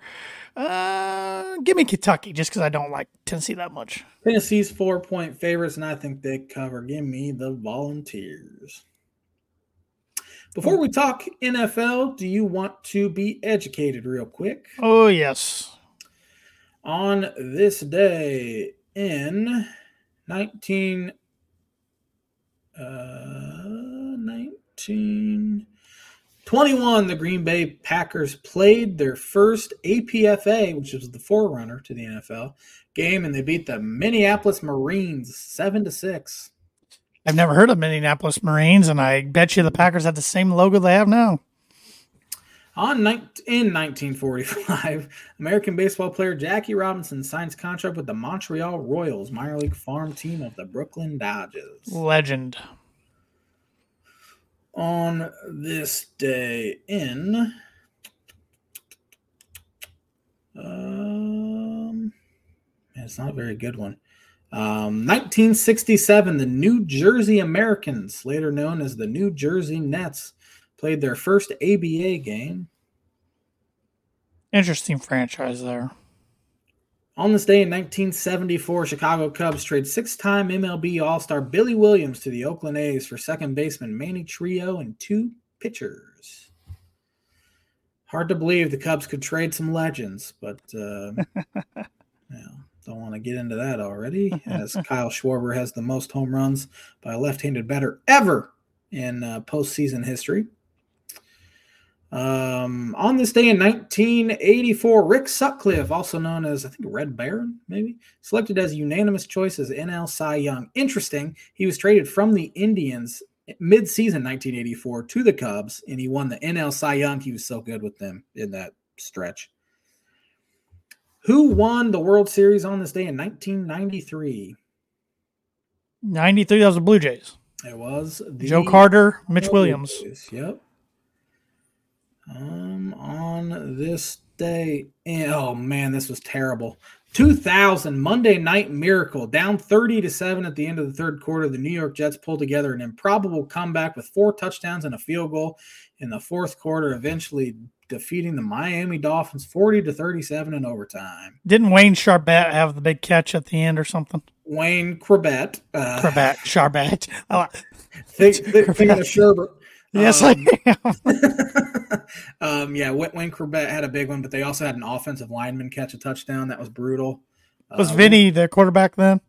Uh, give me Kentucky just because I don't like Tennessee that much. Tennessee's four point favorites, and I think they cover. Give me the Volunteers. Before we talk NFL, do you want to be educated real quick? Oh yes, On this day in 19, uh, 1921, the Green Bay Packers played their first APFA, which was the forerunner to the NFL game, and they beat the Minneapolis Marines seven to six. I've never heard of Minneapolis Marines, and I bet you the Packers have the same logo they have now. On nine- in 1945, [laughs] American baseball player Jackie Robinson signs contract with the Montreal Royals, minor league farm team of the Brooklyn Dodgers. Legend. On this day in Um, it's not a very good one. Um, 1967, the New Jersey Americans, later known as the New Jersey Nets, played their first ABA game. Interesting franchise there. On this day in 1974, Chicago Cubs trade six time MLB All Star Billy Williams to the Oakland A's for second baseman Manny Trillo and two pitchers. Hard to believe the Cubs could trade some legends, but uh, [laughs] yeah, don't want to get into that already. [laughs] As Kyle Schwarber has the most home runs by a left handed batter ever in uh, postseason history. Um, on this day in 1984, Rick Sutcliffe, also known as I think Red Baron, maybe selected as unanimous choice as NL Cy Young. Interesting, he was traded from the Indians mid-season 1984 to the Cubs, and he won the NL Cy Young. He was so good with them in that stretch. Who won the World Series on this day in 1993? 93, that was the Blue Jays. It was the Joe Carter, Mitch Williams. Yep. Um, on this day, oh man, this was terrible. 2000 Monday Night Miracle, down 30 to 7 at the end of the third quarter. The New York Jets pulled together an improbable comeback with four touchdowns and a field goal in the fourth quarter, eventually defeating the Miami Dolphins 40 to 37 in overtime. Didn't Wayne Charbet have the big catch at the end or something? Wayne Corbett, uh, [laughs] Charbet, Charbet. Oh, think, think, thinking of Sherbert. yes, Um, I am. [laughs] um, yeah, Wayne Corbett had a big one, but they also had an offensive lineman catch a touchdown. That was brutal. Was Uh, Vinny the quarterback then?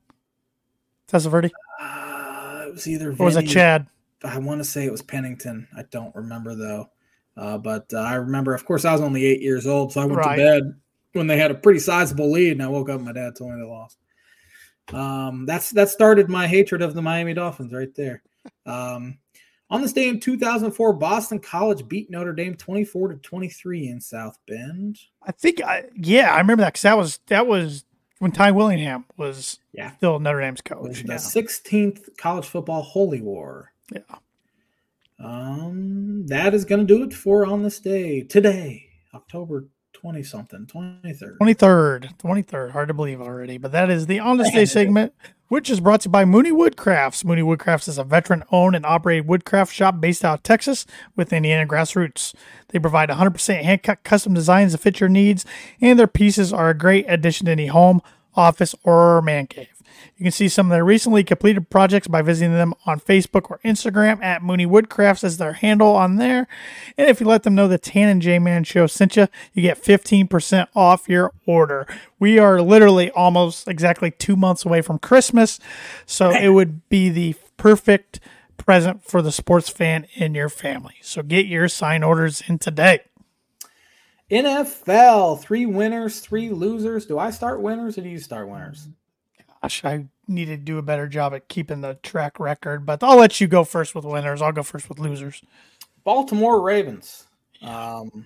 Testaverde? Uh, it was either Or was it Vinny- Chad? I want to say it was Pennington. I don't remember though. Uh, but uh, I remember, of course, I was only eight years old, so I went Right. to bed when they had a pretty sizable lead, and I woke up and my dad told me they lost. Um, that's that started my hatred of the Miami Dolphins right there. Um, on this day in 2004, Boston College beat Notre Dame 24 to 23 in South Bend. I think, I, yeah, I remember that because that was, that was when Ty Willingham was Yeah. still Notre Dame's coach. the 16th college football holy war. Yeah. Um, that is going to do it for on this day today, October 20 something, 23rd. 23rd, 23rd, hard to believe already. But that is the On This Day [laughs] segment, which is brought to you by Mooney Woodcrafts. Mooney Woodcrafts is a veteran owned and operated woodcraft shop based out of Texas with Indiana grassroots. They provide 100% hand cut custom designs to fit your needs, and their pieces are a great addition to any home, office, or man cave. You can see some of their recently completed projects by visiting them on Facebook or Instagram at Mooney Woodcrafts as their handle on there. And if you let them know the Tan and J Man show sent you, you get 15% off your order. We are literally almost exactly two months away from Christmas. So it would be the perfect present for the sports fan in your family. So get your sign orders in today. NFL, three winners, three losers. Do I start winners or do you start winners? Gosh, I need to do a better job at keeping the track record, but I'll let you go first with winners. I'll go first with losers. Baltimore Ravens. Um,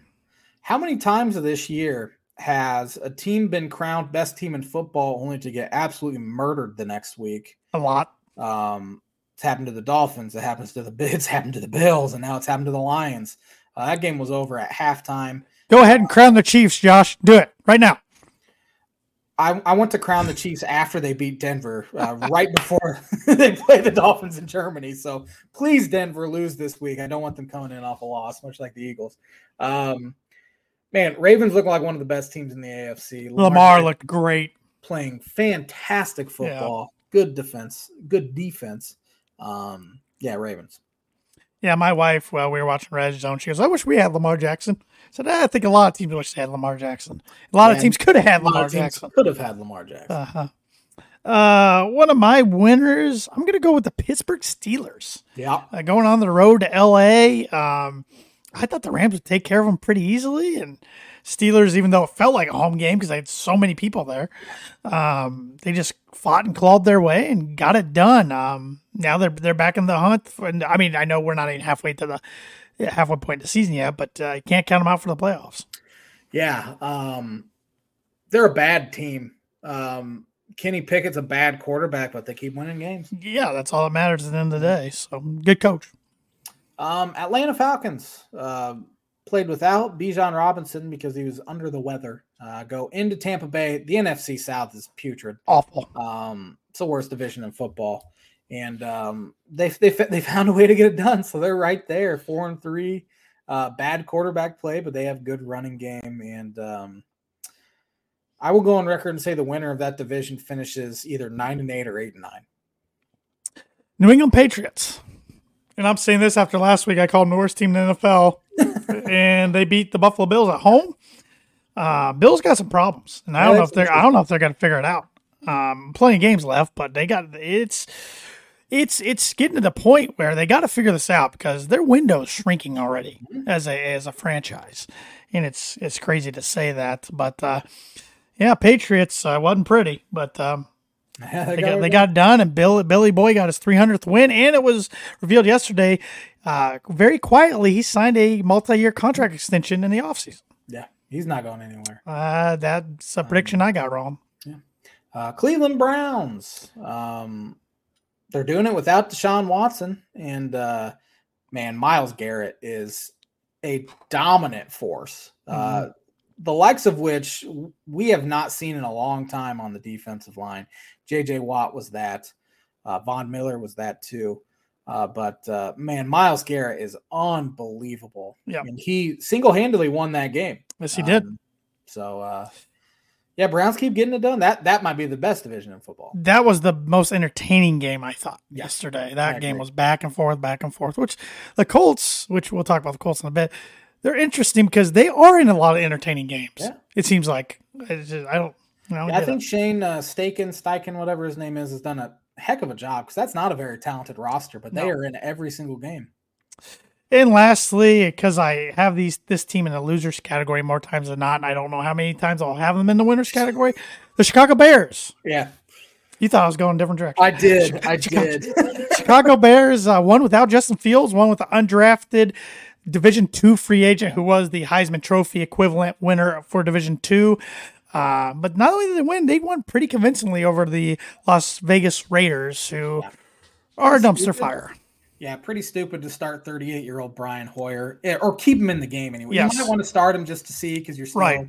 how many times this year has a team been crowned best team in football only to get absolutely murdered the next week? A lot. Um, it's happened to the Dolphins. It happens to the [laughs] it's happened to the Bills, and now it's happened to the Lions. Uh, that game was over at halftime. Go ahead and crown the Chiefs, Josh. Do it right now. I, I want to crown the Chiefs after they beat Denver, uh, right before [laughs] they play the Dolphins in Germany. So please, Denver, lose this week. I don't want them coming in off a loss, much like the Eagles. Um, man, Ravens look like one of the best teams in the AFC. Lamar Jackson looked great. playing fantastic football, good defense, good defense. Um, yeah, Ravens. Yeah, my wife, while we were watching Red Zone, she goes, I wish we had Lamar Jackson. I said, "Ah, I think a lot of teams wish they had Lamar Jackson. A lot of teams could have had Lamar Jackson. could have had Lamar Jackson. Uh-huh. Uh, one of my winners, I'm going to go with the Pittsburgh Steelers. yeah, Uh, going on the road to LA, um, I thought the Rams would take care of them pretty easily. And Steelers, even though it felt like a home game because they had so many people there, um, they just fought and clawed their way and got it done. Um, now they're they're back in the hunt. And I mean, I know we're not even halfway to the halfway point of the season yet, but uh, you can't count them out for the playoffs. yeah. Um, they're a bad team. Um, Kenny Pickett's a bad quarterback, but they keep winning games. Yeah, that's all that matters at the end of the day. So good coach. Um, Atlanta Falcons uh, played without Bijan Robinson because he was under the weather. uh, go into Tampa Bay. The NFC South is putrid. Awful. Um, it's the worst division in football, and um, they they [laughs] they found a way to get it done. So they're right there, four and three. Uh, bad quarterback play, but they have good running game, and um, I will go on record and say the winner of that division finishes either nine and eight or eight and nine. New England Patriots. And I'm saying this after last week. I called the worst team in the NFL, and they beat the Buffalo Bills at home. Uh, Bills got some problems, and I don't know if they're I don't know if they're going to figure it out. Um, plenty of games left, but they got it's it's it's getting to the point where they got to figure this out because their window is shrinking already as a as a franchise, and it's it's crazy to say that, but uh, yeah, Patriots uh, wasn't pretty, but um, [laughs] Yeah, they got they done. got done, and Bill Billy Boy got his 300th win, and it was revealed yesterday. Uh, very quietly, he signed a multi-year contract extension in the offseason. yeah, he's not going anywhere. Uh, that's a prediction I got wrong. Uh, Cleveland Browns. Um, they're doing it without Deshaun Watson, and uh, man, Myles Garrett is a dominant force. Uh, the likes of which we have not seen in a long time on the defensive line. J.J. Watt was that. Uh, Von Miller was that too. Uh, but uh, man, Myles Garrett is unbelievable. Yeah. and he single-handedly won that game. Yes, he did. Um, so uh, yeah, Browns keep getting it done. That that might be the best division in football. That was the most entertaining game I thought yesterday. That game was back and forth, back and forth. Which the Colts, which we'll talk about the Colts in a bit, they're interesting because they are in a lot of entertaining games. Yeah. It seems like just, I don't. I, don't Yeah, I think it. Shane uh, Staken, Steichen, whatever his name is, has done a heck of a job because that's not a very talented roster, but they No. are in every single game. And lastly, because I have these this team in the losers category more times than not, and I don't know how many times I'll have them in the winners category. The Chicago Bears. Yeah, You thought I was going a different direction. I did. [laughs] I did. [laughs] Chicago Bears, uh, one without Justin Fields, one with the undrafted Division Two free agent who was the Heisman Trophy equivalent winner for Division Two. Uh, but not only did they win, they won pretty convincingly over the Las Vegas Raiders, who are a dumpster fire. yeah, pretty stupid to start 38 year old Brian Hoyer eh, or keep him in the game anyway. Yes. You might want to start him just to see because you're slow. Right.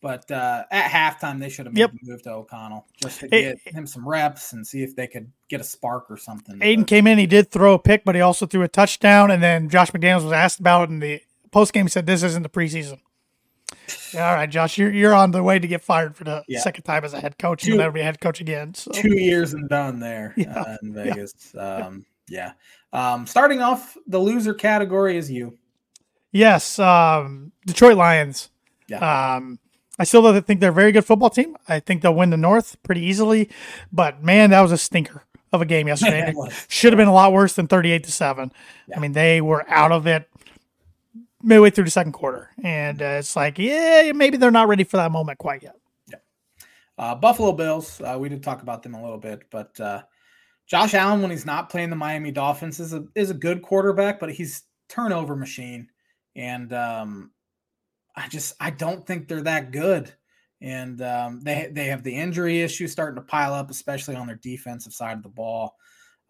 But uh, at halftime, they should have Yep. the move to O'Connell just to It- get him some reps and see if they could get a spark or something. Aidan But- came in, he did throw a pick, but he also threw a touchdown. And then Josh McDaniels was asked about it in the post game. He said, This isn't the preseason. Yeah, all right, Josh, you're, you're on the way to get fired for the Yeah. second time as a head coach. You'll never be a head coach again. So. two years and done there [laughs] Yeah, uh, in Vegas. Um, yeah. Um, starting off, the loser category is you. Yes, um, Detroit Lions. Yeah. Um, I still don't think they're a very good football team. I think they'll win the North pretty easily. But man, that was a stinker of a game [laughs] yesterday. Should have been a lot worse than thirty-eight to seven. I mean, they were out of it midway through the second quarter, and uh, it's like, yeah, maybe they're not ready for that moment quite yet. Uh, Buffalo Bills, uh, we did talk about them a little bit, but uh, Josh Allen, when he's not playing the Miami Dolphins, is a is a good quarterback, but he's turnover machine, and um, I just I don't think they're that good. And um, they they have the injury issue starting to pile up, especially on their defensive side of the ball.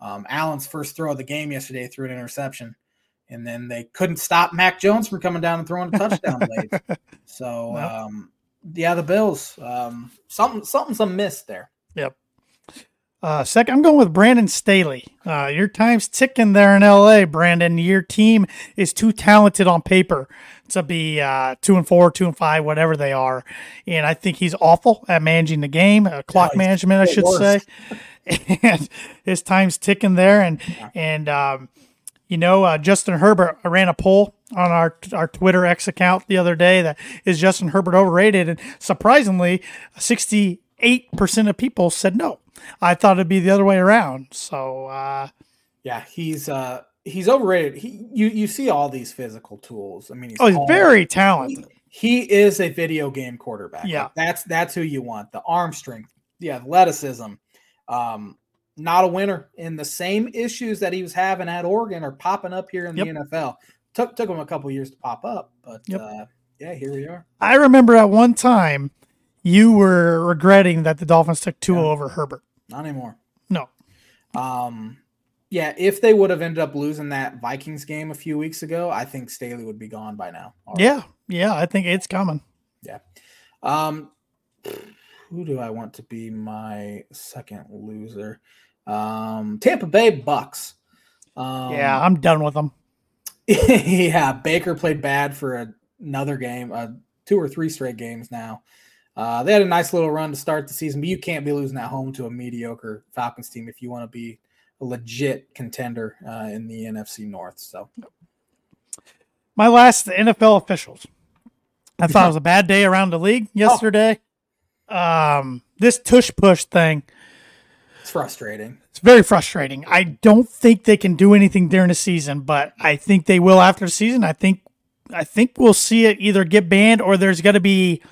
Um, Allen's first throw of the game yesterday threw an interception, and then they couldn't stop Mac Jones from coming down and throwing a touchdown late. [laughs] So um, yeah, the Bills. Um, something something's amiss there. Yep. Uh, second, I'm going with Brandon Staley. Uh, your time's ticking there in LA, Brandon. Your team is too talented on paper to be uh, two and four, two and five, whatever they are. And I think he's awful at managing the game, uh, clock management, I should worst. say. [laughs] and his time's ticking there. And and um, you know, uh, Justin Herbert. I ran a poll on our our Twitter X account the other day that is Justin Herbert overrated, and surprisingly, sixty eight percent of people said no. I thought it'd be the other way around. So uh, Yeah, he's uh he's overrated. He you you see all these physical tools. I mean, he's oh, he's very talented. He is a video game quarterback. Yeah. Like, that's that's who you want. The arm strength, the athleticism. Um, not a winner. And the same issues that he was having at Oregon are popping up here in the NFL. Took took him a couple years to pop up, but Yep. uh, yeah, here we are. I remember at one time you were regretting that the Dolphins took Tua Yeah. over Herbert. Not anymore. No, Um, yeah, if they would have ended up losing that Vikings game a few weeks ago, I think Staley would be gone by now. already. yeah, yeah, I think it's coming. Yeah. Um, who do I want to be my second loser? Um, Tampa Bay Bucks. Um, yeah, I'm done with them. [laughs] yeah, Baker played bad for a, another game, uh, two or three straight games now. Uh, they had a nice little run to start the season, but you can't be losing at home to a mediocre Falcons team if you want to be a legit contender uh, in the NFC North. So, my last NFL officials. I thought it [laughs] was a bad day around the league yesterday. Oh. Um, this tush push thing. It's frustrating. It's very frustrating. I don't think they can do anything during the season, but I think they will after the season. I think I think we'll see it either get banned or there's going to be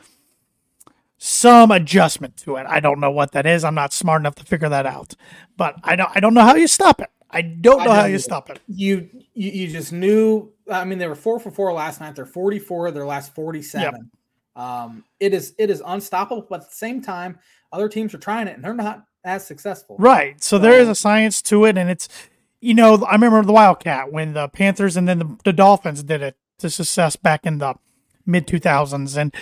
some adjustment to it. I don't know what that is. I'm not smart enough to figure that out. But I don't I don't know how you stop it. I don't know, how you stop it. You, you you just knew I mean they were 4 for 4 last night. They're 44 their last 47. Yep. Um it is it is unstoppable, but at the same time other teams are trying it and they're not as successful. Right. So, so there is a um, science to it and it's you know, I remember the Wildcat when the Panthers and then the, the Dolphins did it to success back in the mid 2000s and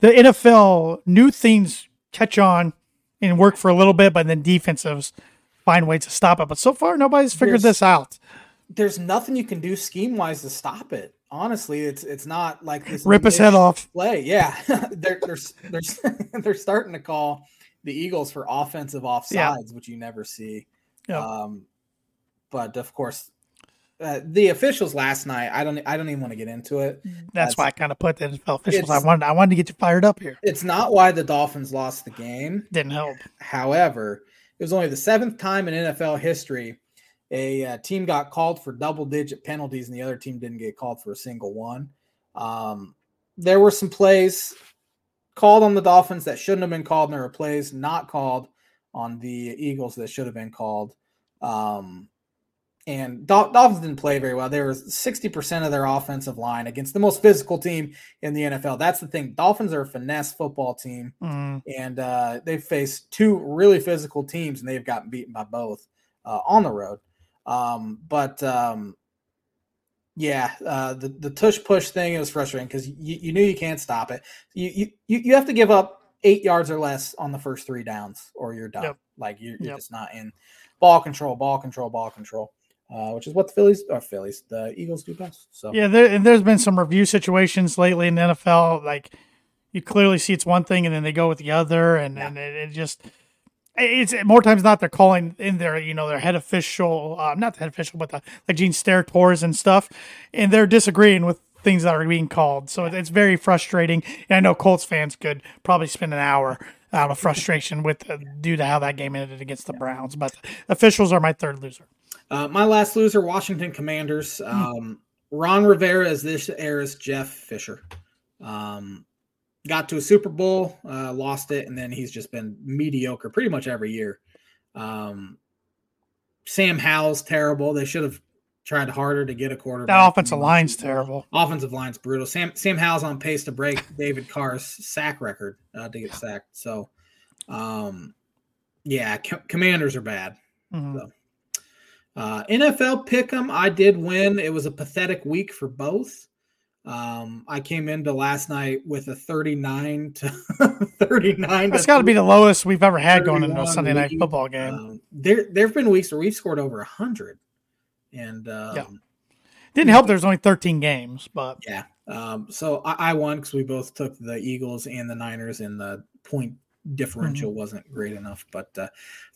the NFL new things catch on and work for a little bit, but then defensives find ways to stop it. But so far, nobody's figured there's, this out. There's nothing you can do scheme wise to stop it. Honestly, it's it's not like this. Rip his head off. Play, yeah. [laughs] they're they're they're, [laughs] they're starting to call the Eagles for offensive offsides, yeah. which you never see. Yeah. Um, but of course, uh, the officials last night. I don't. I don't even want to get into it. That's, That's why I kind of put the NFL officials. I wanted. I wanted to get you fired up here. It's not why the Dolphins lost the game. Didn't help. However, it was only the seventh time in NFL history a uh, team got called for double-digit penalties and the other team didn't get called for a single one. Um, there were some plays called on the Dolphins that shouldn't have been called, and there were plays not called on the Eagles that should have been called. Um, and Dolphins didn't play very well. They were 60% of their offensive line against the most physical team in the NFL. That's the thing. Dolphins are a finesse football team, mm. and uh, they've faced two really physical teams, and they've gotten beaten by both uh, on the road. Um, but um, yeah, uh, the the tush push thing is frustrating because you, you knew you can't stop it. You, you you have to give up eight yards or less on the first three downs, or you're done. Yep. Like you're, you're yep. just not in ball control, ball control, ball control uh, which is what the Phillies or Phillies, the Eagles do best. So yeah, there, and there's been some review situations lately in the NFL. Like you clearly see it's one thing, and then they go with the other, and yeah. and it, it, just it's more times not they're calling in their you know their head official, uh, not the head official, but the like Gene Steratores and stuff, and they're disagreeing with things that are being called. So it's very frustrating. And I know Colts fans could probably spend an hour out of frustration with uh, due to how that game ended against the Browns. But officials are my third loser. Uh, my last loser, Washington Commanders. Hmm. Um, Ron Rivera is this airs Jeff Fisher. Um, got to a Super Bowl, uh, lost it, and then he's just been mediocre pretty much every year. Um, Sam Howell's terrible. They should have tried harder to get a quarterback. That offensive line's terrible. Offensive line's brutal. Sam Sam Howell's on pace to break David Carr's sack record uh, to get sacked. So, um, yeah, co- Commanders are bad. Mm-hmm. So. Uh, NFL Pick'em, I did win. It was a pathetic week for both. Um, I came into last night with a 39 to [laughs] 39. That's got to be the lowest we've ever had going into a Sunday night football game. Um, there, there have been weeks where we've scored over 100. And um, yeah. didn't help there's only 13 games, but yeah. Um, so I, I won because we both took the Eagles and the Niners in the point differential mm-hmm. wasn't great enough. But uh,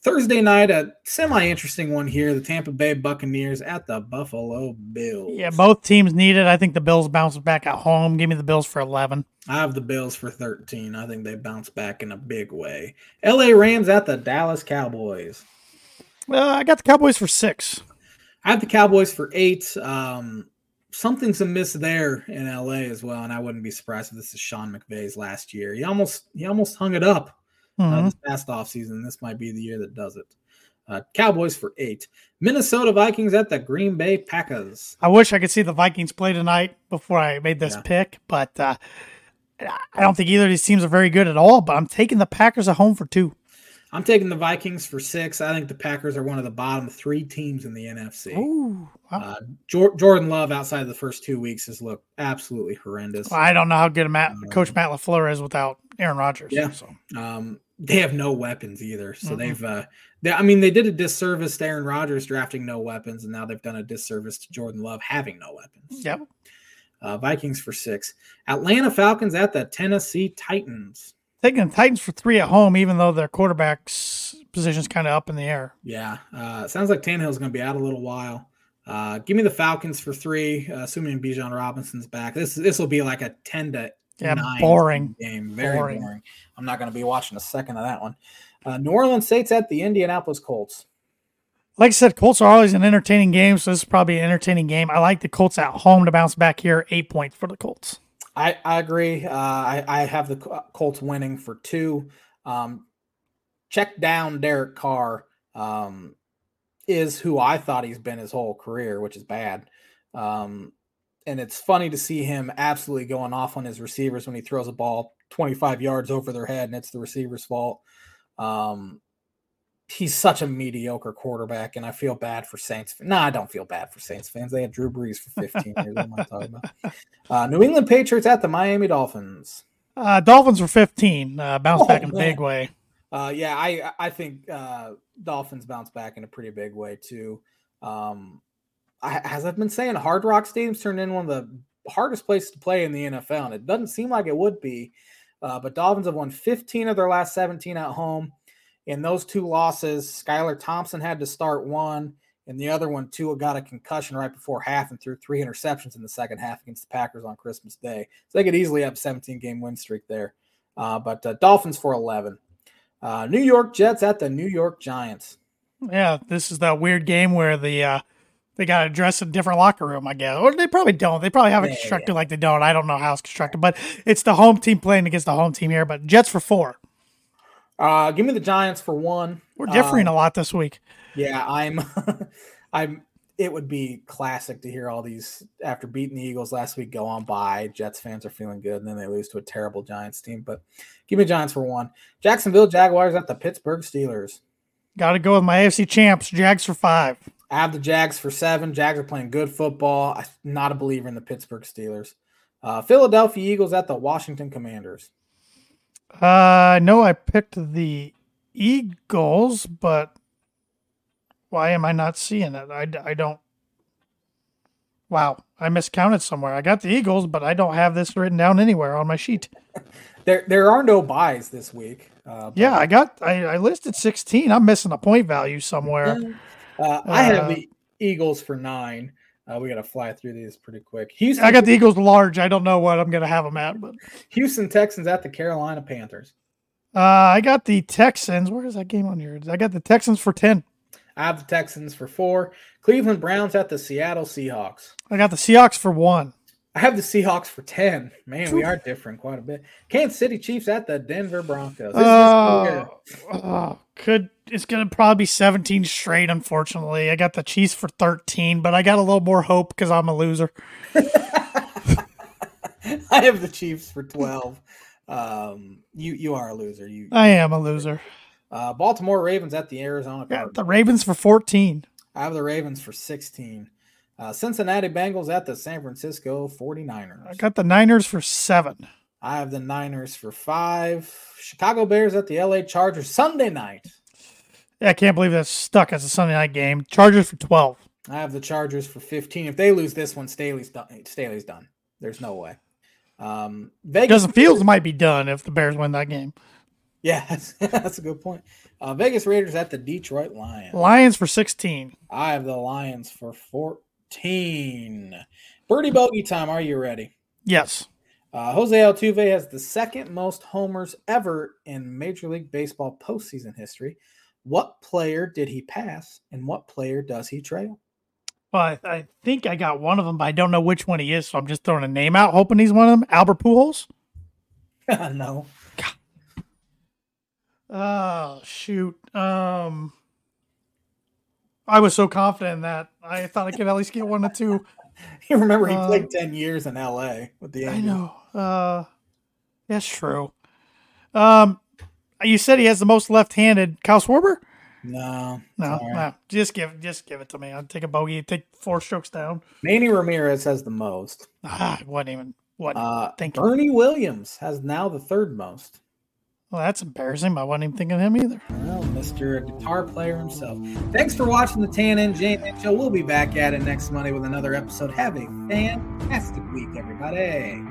Thursday night, a semi interesting one here the Tampa Bay Buccaneers at the Buffalo Bills. Yeah, both teams need it. I think the Bills bounce back at home. Give me the Bills for 11. I have the Bills for 13. I think they bounce back in a big way. LA Rams at the Dallas Cowboys. Well, I got the Cowboys for six. I have the Cowboys for eight. Um, something's amiss there in LA as well, and I wouldn't be surprised if this is Sean McVay's last year. He almost he almost hung it up mm-hmm. uh, this past offseason. This might be the year that does it. Uh, Cowboys for eight. Minnesota Vikings at the Green Bay Packers. I wish I could see the Vikings play tonight before I made this yeah. pick, but uh, I don't think either of these teams are very good at all. But I'm taking the Packers at home for two. I'm taking the Vikings for six. I think the Packers are one of the bottom three teams in the NFC. Ooh, wow. Uh, Jor- Jordan Love outside of the first two weeks has looked absolutely horrendous. I don't know how good Matt, Coach Matt Lafleur is without Aaron Rodgers. Yeah. so. Um, they have no weapons either. So Mhm. they've, uh, they, I mean, they did a disservice to Aaron Rodgers drafting no weapons, and now they've done a disservice to Jordan Love having no weapons. Yep. Uh, Vikings for six. Atlanta Falcons at the Tennessee Titans. Taking the Titans for three at home, even though their quarterback's position's kind of up in the air. Yeah, uh, sounds like Tannehill's going to be out a little while. Uh, give me the Falcons for three, uh, assuming Bijan Robinson's back. This this will be like a ten to Yeah, boring. game. Very Boring. boring. I'm not going to be watching a second of that one. Uh, New Orleans Saints at the Indianapolis Colts. Like I said, Colts are always an entertaining game, so this is probably an entertaining game. I like the Colts at home to bounce back here. Eight points for the Colts. I, I agree. Uh, I, I have the Colts winning for two. Um, check down Derek Carr um, is who I thought he's been his whole career, which is bad. Um, and it's funny to see him absolutely going off on his receivers when he throws a ball 25 yards over their head and it's the receiver's fault. Um, he's such a mediocre quarterback, and I feel bad for Saints. No, I don't feel bad for Saints fans. They had Drew Brees for 15 years. What am I talking about? [laughs] Uh, New England Patriots at the Miami Dolphins. Uh, Dolphins were 15, uh, bounce Oh, back in a big way. Uh, yeah, I I think uh, Dolphins bounce back in a pretty big way too. Um, as I've been saying, Hard Rock Stadium's turned in one of the hardest places to play in the NFL, and it doesn't seem like it would be. Uh, but Dolphins have won 15 of their last 17 at home. In those two losses, Skylar Thompson had to start one, and the other one, Tua got a concussion right before half and threw three interceptions in the second half against the Packers on Christmas Day. So they could easily have a 17 game win streak there. Uh, but uh, Dolphins for 11. Uh, New York Jets at the New York Giants. Yeah, this is that weird game where the uh, they got to dress in a different locker room, I guess. Or they probably don't. They probably have it Yeah, constructed like they don't. I don't know how it's constructed, but it's the home team playing against the home team here. But Jets for four. Uh, give me the Giants for one. We're differing Uh, a lot this week. Yeah, I'm. [laughs] I'm. It would be classic to hear all these after beating the Eagles last week go on by. Jets fans are feeling good, and then they lose to a terrible Giants team. But give me Giants for one. Jacksonville Jaguars at the Pittsburgh Steelers. Got to go with my AFC champs, Jags for five. I have the Jags for seven. Jags are playing good football. I'm not a believer in the Pittsburgh Steelers. Uh, Philadelphia Eagles at the Washington Commanders. Uh, I know I picked the Eagles, but why am I not seeing it? I, I don't. Wow, I miscounted somewhere. I got the Eagles, but I don't have this written down anywhere on my sheet. [laughs] There, there are no buys this week. Uh, Yeah, I got I, I listed 16. I'm missing a point value somewhere. Uh, I have Uh, the Eagles for nine. Uh, we got to fly through these pretty quick. Houston, I got the Eagles large. I don't know what I'm going to have them at, but Houston Texans at the Carolina Panthers. uh, I got the Texans. Where is that game on here? I got the Texans for 10. I have the Texans for four. Cleveland Browns at the Seattle Seahawks. I got the Seahawks for one. I have the Seahawks for ten. Man, we are different quite a bit. Kansas City Chiefs at the Denver Broncos. Uh, weird. Could it's going to probably be 17 straight, unfortunately. I got the Chiefs for 13, but I got a little more hope because I'm a loser. [laughs] I have the Chiefs for twelve. Um, you you are a loser. You I am a loser. uh, Baltimore Ravens at the Arizona Got the Ravens for 14. I have the Ravens for 16. Uh, Cincinnati Bengals at the San Francisco 49ers. I got the Niners for seven. I have the Niners for five. Chicago Bears at the LA Chargers Sunday night. Yeah, I can't believe that's stuck as a Sunday night game. Chargers for 12. I have the Chargers for 15. If they lose this one, Staley's done. Staley's done. There's no way. Um, Vegas Justin Fields might be done if the Bears win that game. Yeah, [laughs] that's, that's a good point. Uh, Vegas Raiders at the Detroit Lions. Lions for 16. I have the Lions for 14. Birdie bogey time. Are you ready? Yes. Uh, Jose Altuve has the second most homers ever in Major League Baseball postseason history. What player did he pass, and what player does he trail? Well, I, I think I got one of them, but I don't know which one he is, so I'm just throwing a name out, hoping he's one of them. Albert Pujols. [laughs] no. Oh shoot. Um, I was so confident in that. I thought I could at least get one or two. [laughs] You remember he Uh, played 10 years in LA with the Angels. I know. Uh, that's true. Um, You said he has the most left-handed. Kyle Schwarber? No, No, sorry. no. Just give, just give it to me. I'll take a bogey. Take four strokes down. Manny Ramirez has the most. Ah, I wasn't even. What? Uh, Thinking. Bernie Williams has now the third most. Well, that's embarrassing. I wasn't even thinking of him either. Well, Mr. Guitar Player himself. Thanks for watching the Tan and J-Man Show. We'll be back at it next Monday with another episode. Have a fantastic week, everybody.